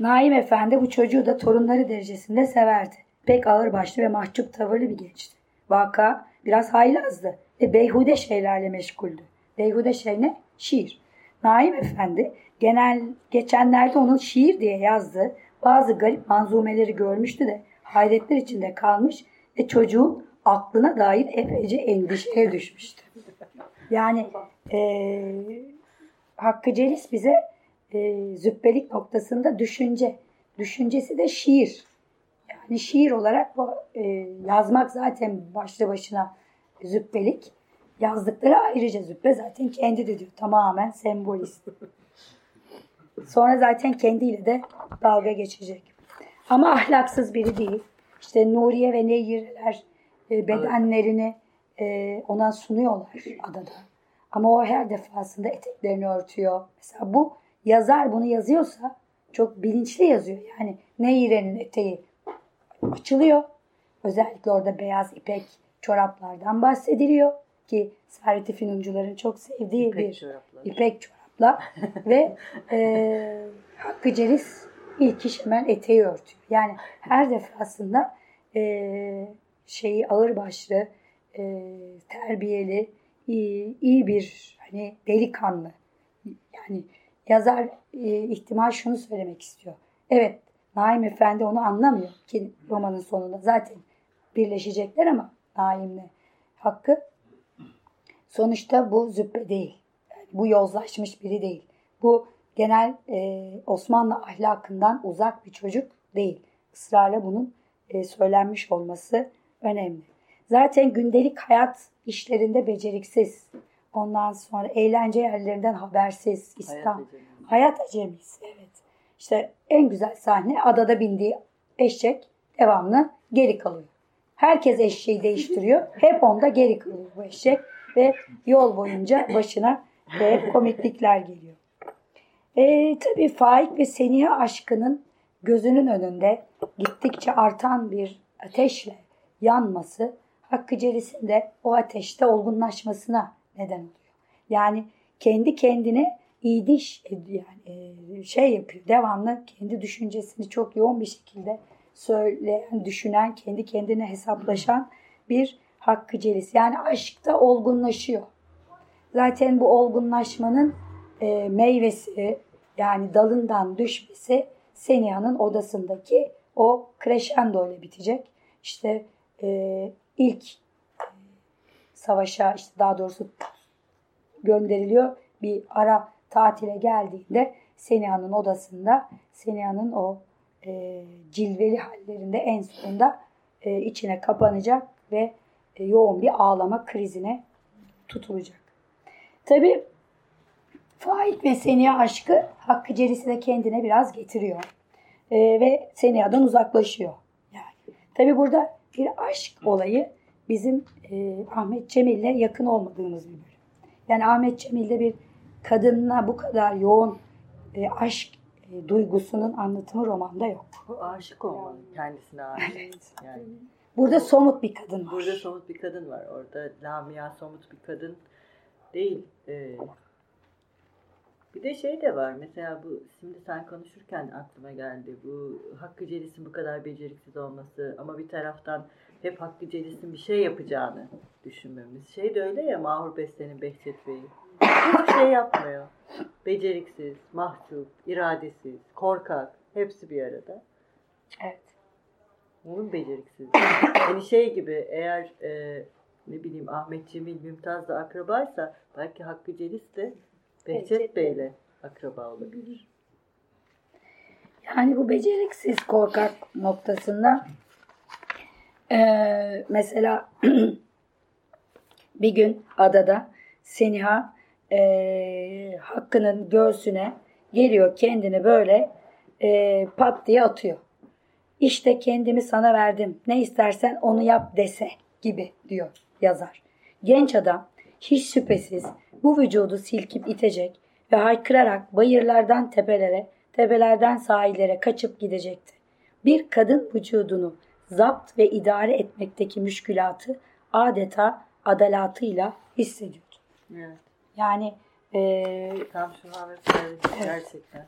Naim Efendi bu çocuğu da torunları derecesinde severdi. Pek ağırbaşlı ve mahcup tavırlı bir gençti. Vaka biraz haylazdı ve beyhude şeylerle meşguldü. Beyhude şey ne? Şiir. Naim Efendi genel geçenlerde onun şiir diye yazdığı bazı garip manzumeleri görmüştü de hayretler içinde kalmış ve çocuğun aklına dair epeyce endişeye düşmüştü. Yani e, Hakkı Celis bize e, züppelik noktasında düşünce, düşüncesi de şiir. Yani şiir olarak bu, e, yazmak zaten başlı başına züppelik. Yazdıkları ayrıca züppe zaten kendi de diyor tamamen sembolist. Sonra zaten kendiyle de dalga geçecek. Ama ahlaksız biri değil. İşte Nuriye ve Neyirler e, bedenlerini e, ona sunuyorlar adada. Ama o her defasında eteklerini örtüyor. Mesela bu yazar bunu yazıyorsa çok bilinçli yazıyor. Yani Neyir'in eteği açılıyor. Özellikle orada beyaz ipek çoraplardan bahsediliyor ki Servet-i Fünuncuların çok sevdiği İpek bir çoraplar. ipek çorapla ve e, Hakkı Celis ilk iş hemen eteği örtüyor. Yani her defasında e, şeyi ağır başlı, e, terbiyeli, iyi, bir hani delikanlı. Yani yazar e, ihtimal şunu söylemek istiyor. Evet Naim Efendi onu anlamıyor ki romanın sonunda zaten birleşecekler ama Naim'le Hakkı sonuçta bu züppe değil. Bu yozlaşmış biri değil. Bu genel e, Osmanlı ahlakından uzak bir çocuk değil. Israrla bunun e, söylenmiş olması önemli. Zaten gündelik hayat işlerinde beceriksiz. Ondan sonra eğlence yerlerinden habersiz. Acemi. Hayat acemisi. Evet. İşte en güzel sahne adada bindiği eşek devamlı geri kalıyor. Herkes eşeği değiştiriyor. Hep onda geri kalıyor bu eşek. Ve yol boyunca başına hep komiklikler geliyor. E, tabii Faik ve Seniha aşkının gözünün önünde gittikçe artan bir ateşle yanması Hakkı Celis'in de o ateşte olgunlaşmasına neden oluyor. Yani kendi kendine iyiliş yani e, şey yapıyor. Devamlı kendi düşüncesini çok yoğun bir şekilde söyleyen, düşünen, kendi kendine hesaplaşan bir Hakkı Celis. Yani aşkta olgunlaşıyor. Zaten bu olgunlaşmanın e, meyvesi yani dalından düşmesi Seniha'nın odasındaki o crescendo ile bitecek. İşte e, ilk e, savaşa işte daha doğrusu gönderiliyor. Bir ara tatile geldiğinde Seniha'nın odasında Seniha'nın o e, cilveli hallerinde en sonunda e, içine kapanacak ve e, yoğun bir ağlama krizine tutulacak. Tabi Faik ve Seniha aşkı Hakkı Celis'i de kendine biraz getiriyor. E, ve Seniha'dan uzaklaşıyor. Yani. Tabi burada bir aşk olayı bizim e, Ahmet Cemil'le yakın olmadığımız bir bölüm. Yani Ahmet Cemil'de bir kadınla bu kadar yoğun e, aşk e, duygusunun anlatımı romanda yok. Bu aşık olmalı. Kendisine aşık. Yani Burada somut bir kadın var. burada somut bir kadın var. Orada Lamia somut bir kadın değil. Ee, bir de şey de var. Mesela bu şimdi sen konuşurken aklıma geldi. Bu Hakkı Celis'in bu kadar beceriksiz olması ama bir taraftan hep Hakkı Celis'in bir şey yapacağını düşünmemiz. Şey de öyle ya Mahur Beste'nin Behçet Bey'i. Hiçbir şey yapmıyor. Beceriksiz, mahcup, iradesiz, korkak. Hepsi bir arada. Evet. Onun beceriksiz. Yani şey gibi eğer e, ne bileyim Ahmet Cemil Mümtaz'la akrabaysa belki Hakkı Celis de Behçet Behçet Bey. Bey'le akraba olabilir. Yani bu beceriksiz korkak noktasında eee, mesela bir gün adada Seniha eee, Hakkı'nın göğsüne geliyor kendini böyle eee, pat diye atıyor. İşte kendimi sana verdim. Ne istersen onu yap dese gibi diyor yazar. Genç adam hiç şüphesiz bu vücudu silkip itecek ve haykırarak bayırlardan tepelere, tepelerden sahillere kaçıp gidecekti. Bir kadın vücudunu zapt ve idare etmekteki müşkülatı adeta adalatıyla hissediyordu. Evet. Yani eee, Tam şu Ahmet söyledi gerçekten.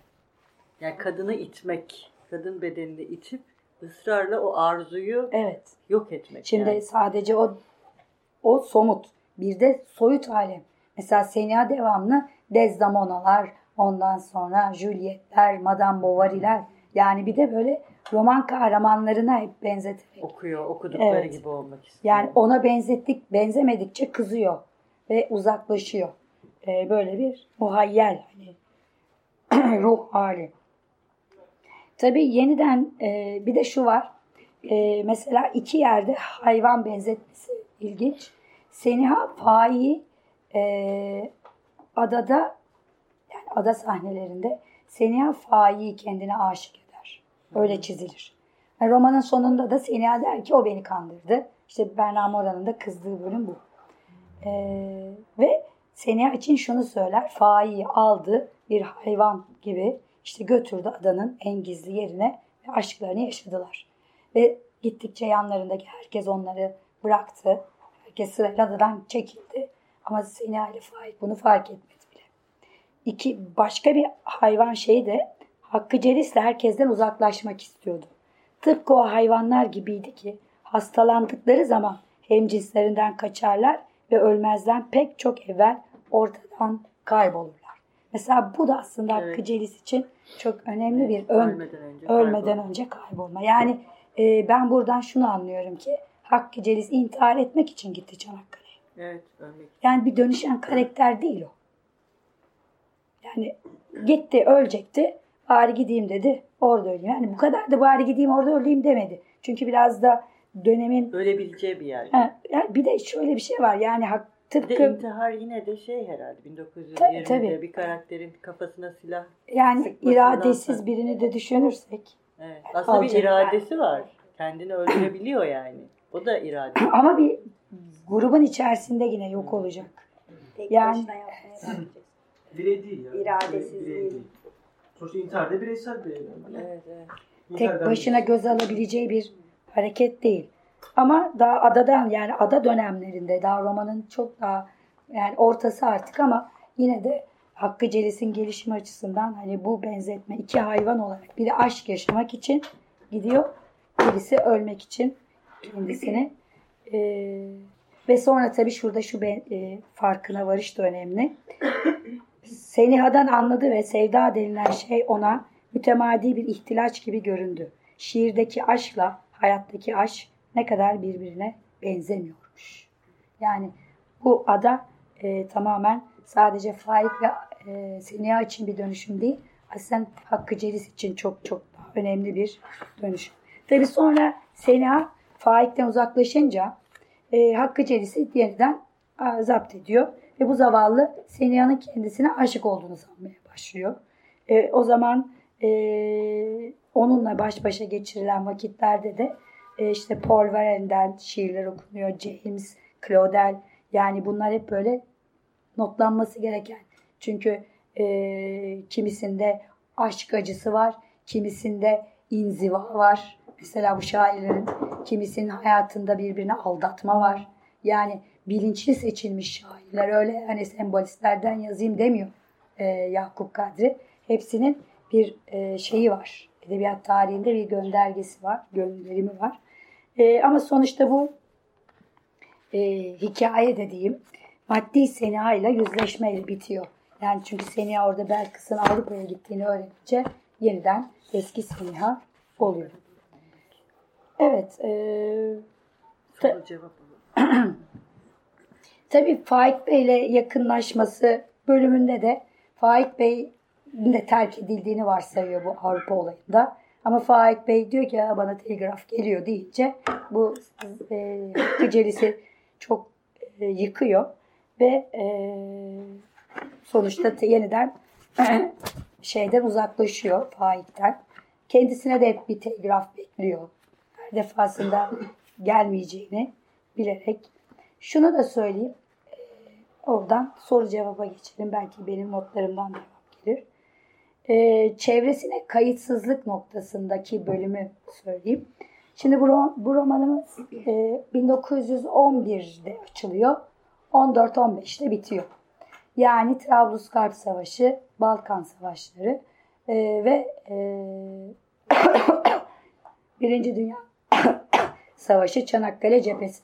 Yani kadını itmek, kadın bedenini itip ısrarla o arzuyu evet yok etmek. Şimdi yani. sadece o o somut. Bir de soyut alem. Mesela Seniha devamlı Desdemonalar, ondan sonra Juliet'ler, Madame Bovary'ler. Yani bir de böyle roman kahramanlarına hep benzeterek. okuyor, okudukları Evet. gibi olmak istiyor. Yani ona benzettik, benzemedikçe kızıyor ve uzaklaşıyor. Ee, böyle bir muhayyel hani ruh hali. Tabii yeniden e, bir de şu var. E, mesela iki yerde hayvan benzetmesi ilginç. Seniha Faik'i e, adada yani ada sahnelerinde Seniha Faik'i kendine aşık eder. Öyle çizilir. Yani romanın sonunda da Seniha der ki o beni kandırdı. İşte Bernard Mora'nın da kızdığı bölüm bu. Ee, ve Seniha için şunu söyler. Faik'i aldı bir hayvan gibi işte götürdü adanın en gizli yerine ve aşklarını yaşadılar. Ve gittikçe yanlarındaki herkes onları bıraktı. Herkes adadan çekildi. Ama Seniha ile Faik bunu fark etmedi bile. İki, başka bir hayvan şey de Hakkı Celis de herkesten uzaklaşmak istiyordu. Tıpkı o hayvanlar gibiydi ki hastalandıkları zaman hemcinslerinden kaçarlar ve ölmezden pek çok evvel ortadan kaybolurlar. Mesela bu da aslında Evet. Hakkı Celis için çok önemli bir ön, ölmeden önce ölmeden kaybol- önce kaybolma. Yani e, ben buradan şunu anlıyorum ki Hakkı Celis intihar etmek için gitti Çanakkale'ye. Evet, ölmek. Yani bir dönüşen karakter değil o. Yani gitti ölecekti. Bari gideyim dedi. Orada öleyim. Yani bu kadar da bari gideyim orada öleyim demedi. Çünkü biraz da dönemin Ölebileceği bir yer. Ha, yani bir de şöyle bir şey var. Yani hak, Bir de tıpkı intihar yine de şey herhalde 1920'de Tabii, tabii. bir karakterin kafasına silah. yani iradesiz sonra. birini de düşünürsek. Evet. Aslında bir iradesi var. Kendini öldürebiliyor yani. O da irade. Ama bir grubun içerisinde yine yok olacak. Tek Yani-. Birey değil ya. İradesiz Birey değil. Sonuçta intihar da bireysel bir eylem. Evet, evet. Tek başına göze alabileceği bir hareket değil. Ama daha adadan yani ada dönemlerinde daha romanın çok daha yani ortası artık ama yine de Hakkı Celis'in gelişimi açısından hani bu benzetme iki hayvan olarak biri aşk yaşamak için gidiyor birisi ölmek için kendisini Ee, ve sonra tabii şurada şu ben, e, farkına varış da önemli. Seniha'dan anladı ve sevda denilen şey ona mütemadi bir ihtilaç gibi göründü. Şiirdeki aşkla hayattaki aşk ne kadar birbirine benzemiyormuş. Yani bu ada e, tamamen sadece Faik ve e, Seniha için bir dönüşüm değil, aslında Hakkı Celis için çok çok önemli bir dönüşüm. Tabi sonra Seniha Faik'ten uzaklaşınca e, Hakkı Celis'i yeniden a, zapt ediyor. Ve bu zavallı Seniha'nın kendisine aşık olduğunu sanmaya başlıyor. E, o zaman e, onunla baş başa geçirilen vakitlerde de e, işte Paul Verlaine'den şiirler okunuyor. James, Claudel yani bunlar hep böyle notlanması gereken. Çünkü e, kimisinde aşk acısı var, kimisinde inziva var. Mesela bu şairlerin kimisinin hayatında birbirine aldatma var. Yani bilinçli seçilmiş şairler öyle hani sembolistlerden yazayım demiyor e, Yakup Kadri. Hepsinin bir e, şeyi var. Edebiyat tarihinde bir göndergesi var, gönderimi var. E, ama sonuçta bu e, hikaye dediğim maddi Seniha ile yüzleşmeyle bitiyor. Yani çünkü Seniha orada Belkıs'ın Avrupa'ya gittiğini öğrenince yeniden eski Seniha oluyor. Evet. E, ta- cevap. Tabii Faik Bey ile yakınlaşması bölümünde de Faik Bey'in de terk edildiğini varsayıyor bu Avrupa olayında. Ama Faik Bey diyor ki "Ya bana telgraf geliyor deyince bu e, çok e, yıkıyor ve e, sonuçta te- yeniden şeyden uzaklaşıyor Faik'ten. Kendisine de hep bir telgraf bekliyor. Defasında gelmeyeceğini bilerek. Şunu da söyleyeyim. Ee, Oradan soru cevaba geçelim. Belki benim notlarımdan cevap gelir. Ee, çevresine kayıtsızlık noktasındaki bölümü söyleyeyim. Şimdi bu, bu romanımız e, 1911'de açılıyor. 14-15'te bitiyor. Yani Trablusgarp Savaşı, Balkan Savaşları e, ve e, Birinci Dünya Savaşı Çanakkale Cephesi.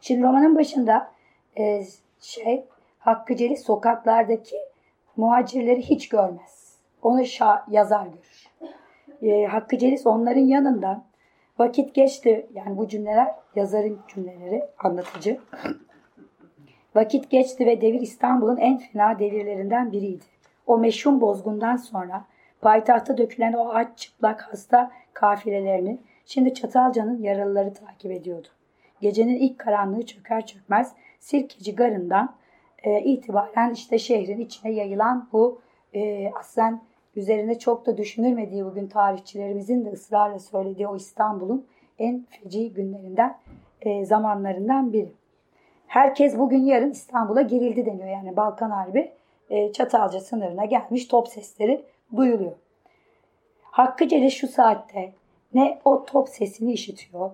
Şimdi romanın başında e, şey Hakkı Celil sokaklardaki muhacirleri hiç görmez. Onu şa- yazar görür. E, Hakkı Celis onların yanından vakit geçti. Yani bu cümleler yazarın cümleleri anlatıcı. Vakit geçti ve devir İstanbul'un en fena devirlerinden biriydi. O meşhum bozgundan sonra payitahta dökülen o aç çıplak hasta kafilelerini şimdi Çatalca'nın yaralıları takip ediyordu. Gecenin ilk karanlığı çöker çökmez Sirkeci Garı'ndan e, itibaren işte şehrin içine yayılan bu e, aslen üzerine çok da düşünülmediği bugün tarihçilerimizin de ısrarla söylediği o İstanbul'un en feci günlerinden, e, zamanlarından biri. Herkes bugün yarın İstanbul'a girildi deniyor. Yani Balkan Harbi e, Çatalca sınırına gelmiş top sesleri duyuluyor. Hakkı Celil şu saatte ne o top sesini işitiyor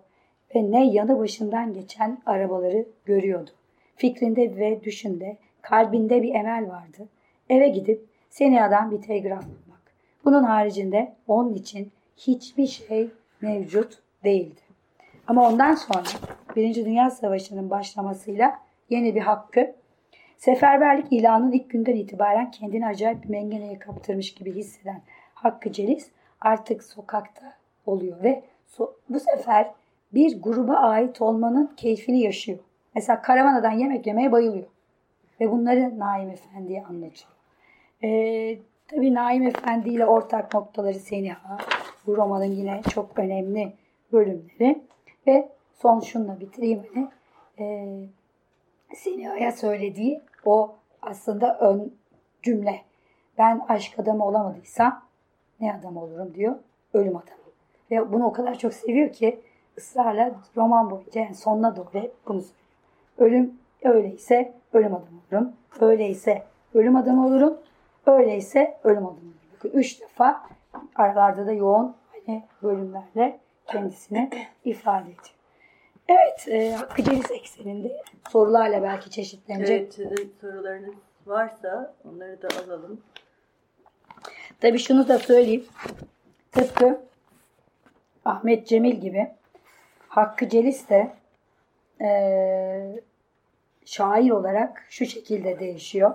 ve ne yanı başından geçen arabaları görüyordu. Fikrinde ve düşünde, kalbinde bir emel vardı. Eve gidip Seniya'dan bir telgraf bulmak. Bunun haricinde onun için hiçbir şey mevcut değildi. Ama ondan sonra Birinci Dünya Savaşı'nın başlamasıyla yeni bir hakkı, seferberlik ilanının ilk günden itibaren kendini acayip bir mengeneye kaptırmış gibi hisseden Hakkı Celis artık sokakta oluyor ve bu sefer bir gruba ait olmanın keyfini yaşıyor. Mesela karavanadan yemek yemeye bayılıyor. Ve bunları Naim Efendi'ye anlatıyor. Ee, tabii Naim Efendi ile ortak noktaları Seniha. Bu romanın yine çok önemli bölümleri. Ve son şunla bitireyim. Hani, e, Seniha'ya söylediği o aslında ön cümle. Ben aşk adamı olamadıysam ne adam olurum diyor. Ölüm adamı. Ve bunu o kadar çok seviyor ki ısrarla roman boyunca yani sonuna doğru hep bunu söylüyor. Ölüm öyleyse ölüm adamı olurum. Öyleyse ölüm adamı olurum. Öyleyse ölüm adamı olurum. Bakın üç defa aralarda da yoğun hani bölümlerle kendisini ifade ediyor. Evet, e, Hakkı Celis ekseninde sorularla belki çeşitlenecek. Evet, sorularınız varsa onları da alalım. Tabii şunu da söyleyeyim. Tıpkı Ahmet Cemil gibi Hakkı Celis de eee, şair olarak şu şekilde değişiyor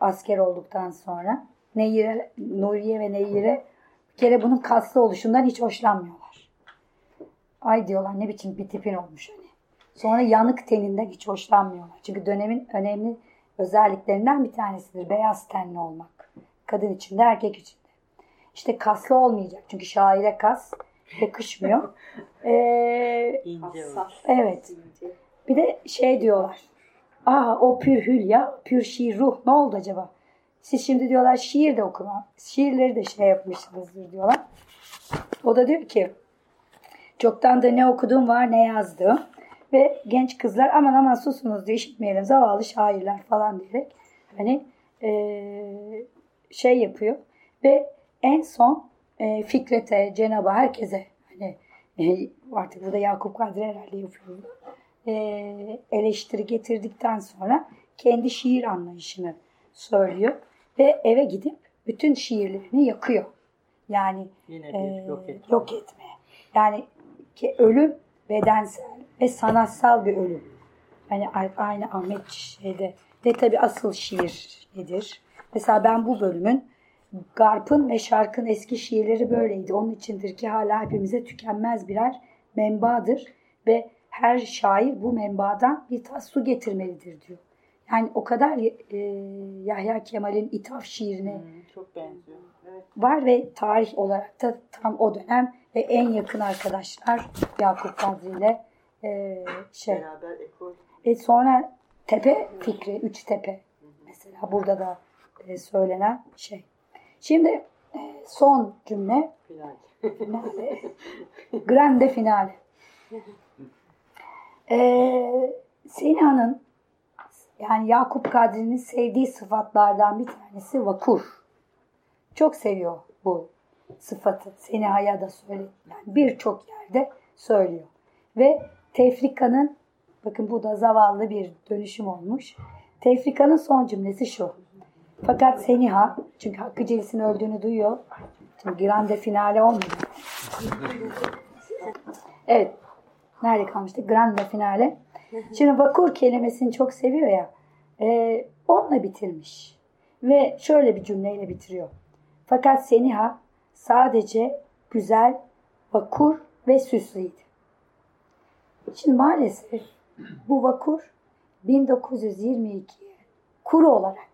asker olduktan sonra. Neyire, Nuriye ve Neyire bir kere bunun kaslı oluşundan hiç hoşlanmıyorlar. Ay diyorlar ne biçim bir tipin olmuş hani. Sonra yanık teninden hiç hoşlanmıyorlar. Çünkü dönemin önemli özelliklerinden bir tanesidir beyaz tenli olmak. Kadın içinde erkek içinde. İşte kaslı olmayacak. Çünkü şaire kas yakışmıyor. Ee. Hassas. Evet. bir de şey diyorlar. Aa o pür hülya, pür şiir ruh. Ne oldu acaba? Siz şimdi diyorlar şiir de okuma. Şiirleri de şey yapmışsınızdır diyorlar. O da diyor ki çoktan da ne okudum var ne yazdım. Ve genç kızlar aman aman susunuz diye işitmeyelim zavallı şairler falan diyerek hani eee, şey yapıyor. Ve en son e, Fikret'e, Cenab'a herkese hani e, artık burada Yakup Kadri herhalde yapıyor. E, eleştiri getirdikten sonra kendi şiir anlayışını söylüyor. Ve eve gidip bütün şiirlerini yakıyor. Yani Yine e, bir yok etme. yok etme. Yani ki ölüm bedensel ve sanatsal bir ölüm. Hani aynı Ahmet şeyde ve tabi asıl şiir nedir? Mesela ben bu bölümün Garp'ın ve Şark'ın eski şiirleri böyleydi. Onun içindir ki hala hepimize tükenmez birer menbadır ve her şair bu menbadan bir tas su getirmelidir diyor. Yani o kadar e, Yahya Kemal'in ithaf şiirine hmm, çok benziyor. Evet. var ve tarih olarak da tam o dönem ve en yakın arkadaşlar Yakup Kadri ile e, şey. Beraber ekol. Ve sonra tepe fikri, üç tepe mesela burada da e, söylenen şey. Şimdi e, son cümle. Finale. Grande finale. Ee, Sena'nın yani Yakup Kadri'nin sevdiği sıfatlardan bir tanesi vakur. Çok seviyor bu sıfatı. Sena'ya da söyledi. Yani birçok yerde söylüyor. Ve tefrikanın bakın bu da zavallı bir dönüşüm olmuş. Tefrikanın son cümlesi şu. Fakat Seniha çünkü Hakkı Celis'in öldüğünü duyuyor. Şimdi grande finale olmadı. Evet. Nerede kalmıştık? Grande finale. Şimdi vakur kelimesini çok seviyor ya. E, onunla bitirmiş. Ve şöyle bir cümleyle bitiriyor. Fakat Seniha sadece güzel, vakur ve süslüydü. Şimdi maalesef bu vakur 1922'ye kuru olarak.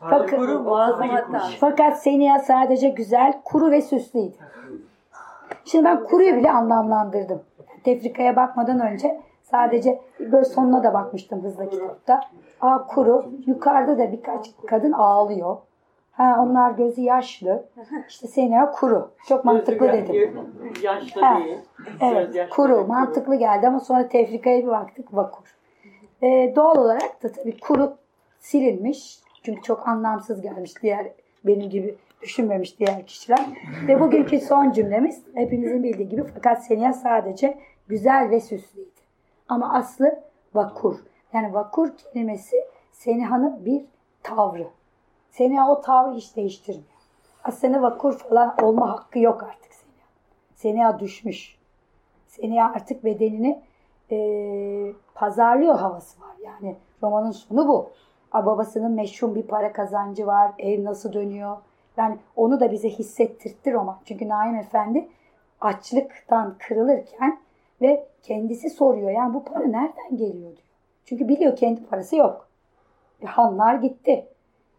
Fakat, kuru muazzam Fakat Seniha sadece güzel, kuru ve süslüydü. Şimdi ben kuruyu bile anlamlandırdım. Tefrikaya bakmadan önce sadece böyle sonuna da bakmıştım hızlı kitapta. Aa kuru. Yukarıda da birkaç kadın ağlıyor. Ha onlar gözü yaşlı. İşte Sena kuru. Çok mantıklı dedim. Yaşlı ha, değil. Evet. Kuru. Mantıklı geldi ama sonra tefrikaya bir baktık vakur. Ee, doğal olarak da tabii kuru silinmiş. Çünkü çok anlamsız gelmiş diğer benim gibi düşünmemiş diğer kişiler. Ve bugünkü son cümlemiz hepinizin bildiği gibi fakat Seniha sadece güzel ve süslüydü. Ama aslı vakur. Yani vakur kelimesi Seniha'nın bir tavrı. Seniha o tavrı hiç değiştirmiyor. Aslında vakur falan olma hakkı yok artık Seniha. Seniha düşmüş. Seniha artık bedenini e, pazarlıyor havası var. Yani romanın sonu bu. Babasının meşhur bir para kazancı var. Ev nasıl dönüyor? Yani onu da bize hissettirtti roman. Çünkü Naim Efendi açlıktan kırılırken ve kendisi soruyor. Yani bu para nereden geliyor diyor. Çünkü biliyor kendi parası yok. E, hanlar gitti.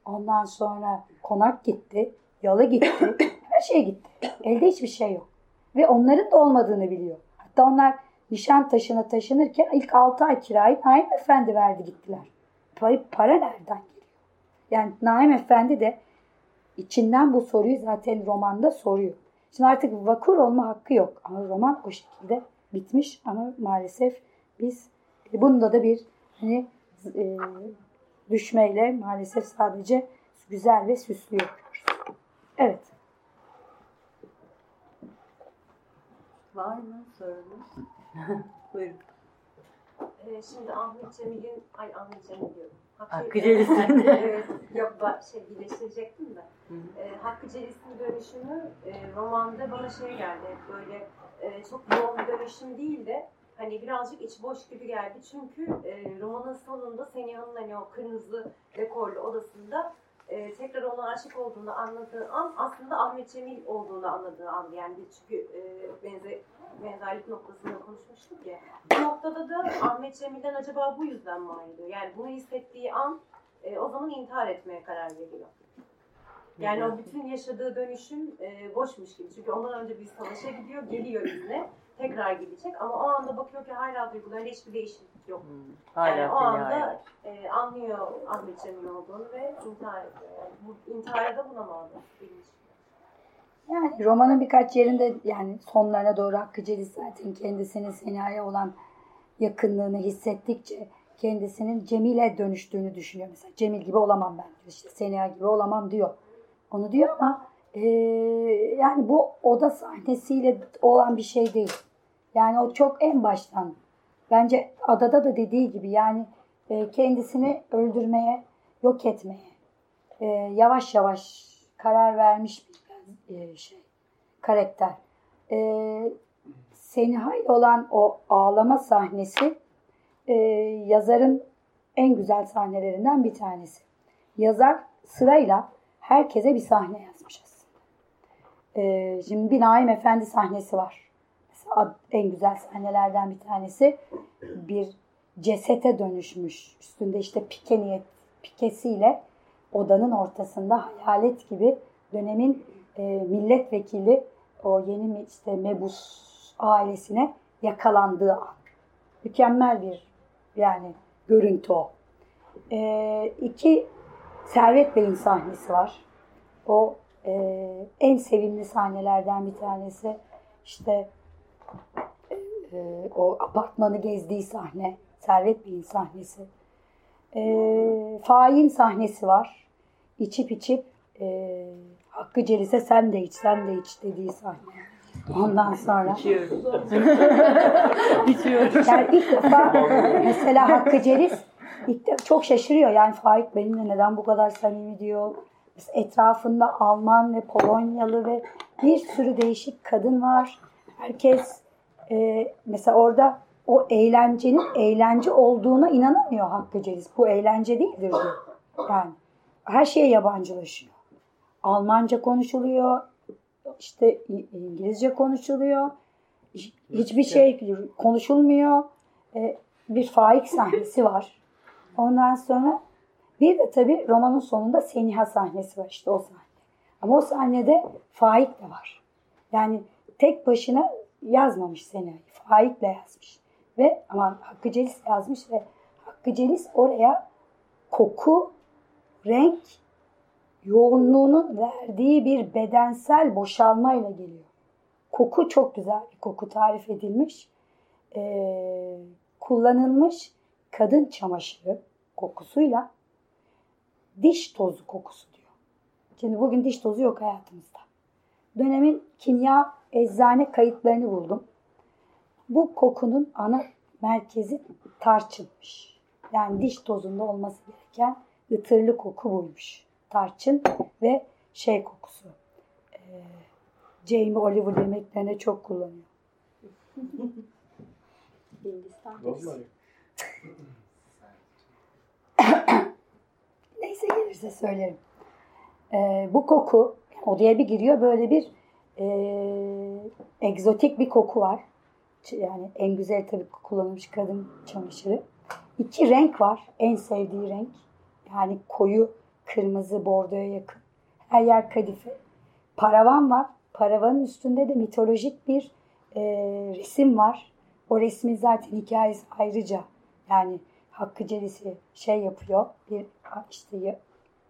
Ondan sonra konak gitti. Yalı gitti. Her şey gitti. Elde hiçbir şey yok. Ve onların da olmadığını biliyor. Hatta onlar nişan taşına taşınırken ilk 6 ay kirayı Naim Efendi verdi gittiler. Para nereden geliyor? Yani Naim Efendi de içinden bu soruyu zaten romanda soruyor. Şimdi artık vakur olma hakkı yok. Ama roman o şekilde bitmiş ama maalesef biz bunda da bir hani e, düşmeyle maalesef sadece güzel ve süslü yapıyoruz. Evet. Var mı sorunuz? Buyurun. Ee, şimdi Ahmet Cemil'in, ay Ahmet Cemil diyorum. Hakkı Celis'in. evet, yok şey birleştirecektim de. E, Hakkı Celis'in dönüşümü e, romanda bana şey geldi. Böyle e, çok yoğun bir dönüşüm değil de hani birazcık iç boş gibi geldi. Çünkü e, romanın sonunda Seniha'nın hani o kırmızı dekorlu odasında e, tekrar ona aşık olduğunu anladığı an aslında Ahmet Cemil olduğunu anladığı an yani çünkü e, benze, benzerlik noktasında konuşmuştuk ya. Bu noktada da Ahmet Cemil'den acaba bu yüzden mi ayrılıyor? Yani bunu hissettiği an e, o zaman intihar etmeye karar veriyor. Yani o bütün yaşadığı dönüşüm e, boşmuş gibi. Çünkü ondan önce bir savaşa gidiyor, geliyor izne, tekrar gidecek. Ama o anda bakıyor ki hala duygularında hiçbir değişiklik yok. Hmm, hala yani o anda e, anlıyor Cemil olduğunu ve intihar ediyor. Yani bu intihara da buna bağlı. Yani romanın birkaç yerinde yani sonlarına doğru Hakkı Celis zaten kendisinin Sena'ya olan yakınlığını hissettikçe kendisinin Cemil'e dönüştüğünü düşünüyor. Mesela Cemil gibi olamam ben diyor. İşte Sena gibi olamam diyor. Onu diyor ama e, yani bu oda sahnesiyle olan bir şey değil. Yani o çok en baştan bence adada da dediği gibi yani e, kendisini öldürmeye, yok etmeye e, yavaş yavaş karar vermiş bir e, şey karakter. e, Seniha ile olan o ağlama sahnesi yazarın en güzel sahnelerinden bir tanesi. Yazar sırayla herkese bir sahne yazmış aslında. Şimdi bir Naim Efendi sahnesi var. En güzel sahnelerden bir tanesi bir cesete dönüşmüş. Üstünde işte pike niyet, pikesiyle odanın ortasında hayalet gibi dönemin e, milletvekili o yeni işte mebus ailesine yakalandığı an. Mükemmel bir yani görüntü o. E, iki Servet Bey'in sahnesi var. O e, en sevimli sahnelerden bir tanesi. İşte e, o apartmanı gezdiği sahne. Servet Bey'in sahnesi. E, fain sahnesi var. İçip içip e, Hakkı Celis'e sen de iç, sen de iç dediği sahne. Ondan sonra. İçiyoruz. İçiyoruz. Yani ilk defa mesela Hakkı Celis ilk çok şaşırıyor. Yani Faik benimle neden bu kadar samimi diyor. Etrafında Alman ve Polonyalı ve bir sürü değişik kadın var. Herkes e, mesela orada o eğlencenin eğlence olduğuna inanamıyor Hakkı Celis. Bu eğlence değildir diyor. Yani her şeye yabancılaşıyor. Almanca konuşuluyor, işte İngilizce konuşuluyor, hiçbir şey konuşulmuyor. E, bir faik sahnesi var. Ondan sonra bir de tabii romanın sonunda Seniha sahnesi var işte o sahne. Ama o sahnede faik de var. Yani tek başına yazmamış Seniha'yı. Faikle yazmış. Ve ama Hakkı Celis yazmış ve Hakkı Celis oraya koku, renk yoğunluğunun verdiği bir bedensel boşalmayla geliyor. Koku çok güzel bir koku tarif edilmiş. Ee, kullanılmış kadın çamaşırı kokusuyla diş tozu kokusu diyor. Şimdi bugün diş tozu yok hayatımızda. Dönemin kimya eczane kayıtlarını buldum. Bu kokunun ana merkezi tarçınmış. Yani diş tozunda olması gereken ıtırlı koku buymuş tarçın ve şey kokusu. E, Jamie Oliver yemeklerine çok kullanıyor. Neyse gelirse söylerim. E, bu koku odaya bir giriyor böyle bir e, egzotik bir koku var. Yani en güzel tabii kullanılmış kadın çamaşırı. İki renk var. En sevdiği renk. Yani koyu Kırmızı, bordoya yakın. Her yer kadife. Paravan var. Paravanın üstünde de mitolojik bir e, resim var. O resmin zaten hikayesi ayrıca. Yani Hakkı Celisi şey yapıyor. Bir işte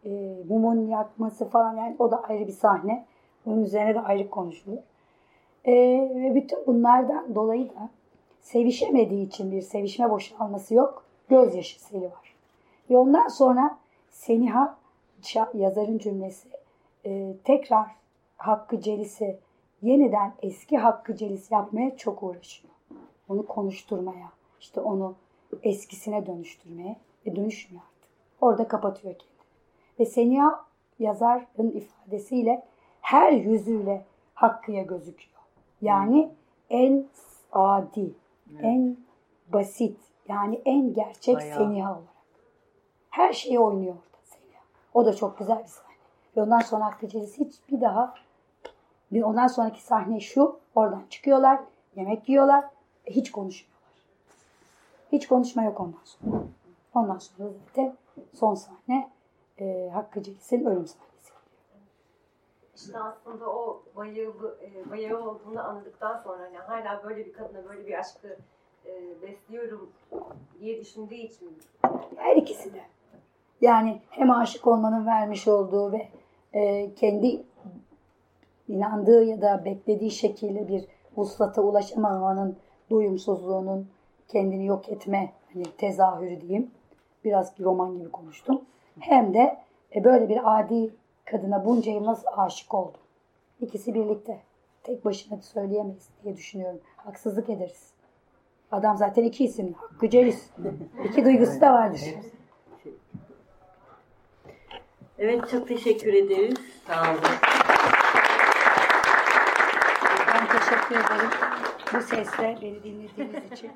e, mumun yakması falan yani o da ayrı bir sahne. Bunun üzerine de ayrı konuşulur. E, ve bütün bunlardan dolayı da sevişemediği için bir sevişme boşalması yok. Gözyaşı seli var. Ve ondan sonra Seniha yazarın cümlesi e, tekrar Hakkı Celis'i yeniden eski Hakkı Celis yapmaya çok uğraşıyor. Onu konuşturmaya, işte onu eskisine dönüştürmeye ve dönüşmüyor artık. Orada kapatıyor kendini. Ve Seniha yazarın ifadesiyle her yüzüyle Hakkı'ya gözüküyor. Yani en adi, evet. en basit, yani en gerçek Bayağı. Seniha olarak. Her şeyi oynuyor. O da çok güzel bir sahne. Ve ondan sonra Hakkı hiç bir daha bir ondan sonraki sahne şu. Oradan çıkıyorlar. Yemek yiyorlar. Hiç konuşmuyorlar. Hiç konuşma yok ondan sonra. Ondan sonra zaten son sahne e, Hakkı Celis'in ölüm sahnesi. İşte aslında o bayağı, e, bayağı olduğunu anladıktan sonra hani hala böyle bir kadına böyle bir aşkı e, besliyorum diye düşündüğü için. Her ikisi de. Yani hem aşık olmanın vermiş olduğu ve e, kendi inandığı ya da beklediği şekilde bir vuslata ulaşamamanın doyumsuzluğunun kendini yok etme hani tezahürü diyeyim. Biraz bir roman gibi konuştum. Hem de e, böyle bir adi kadına bunca yıl nasıl aşık oldu. İkisi birlikte. Tek başına söyleyemeyiz diye düşünüyorum. Haksızlık ederiz. Adam zaten iki isim. Hakkı Celis. İki duygusu da vardır. Evet çok teşekkür ederiz. Sağ olun. Ben teşekkür ederim bu sesle beni dinlediğiniz için.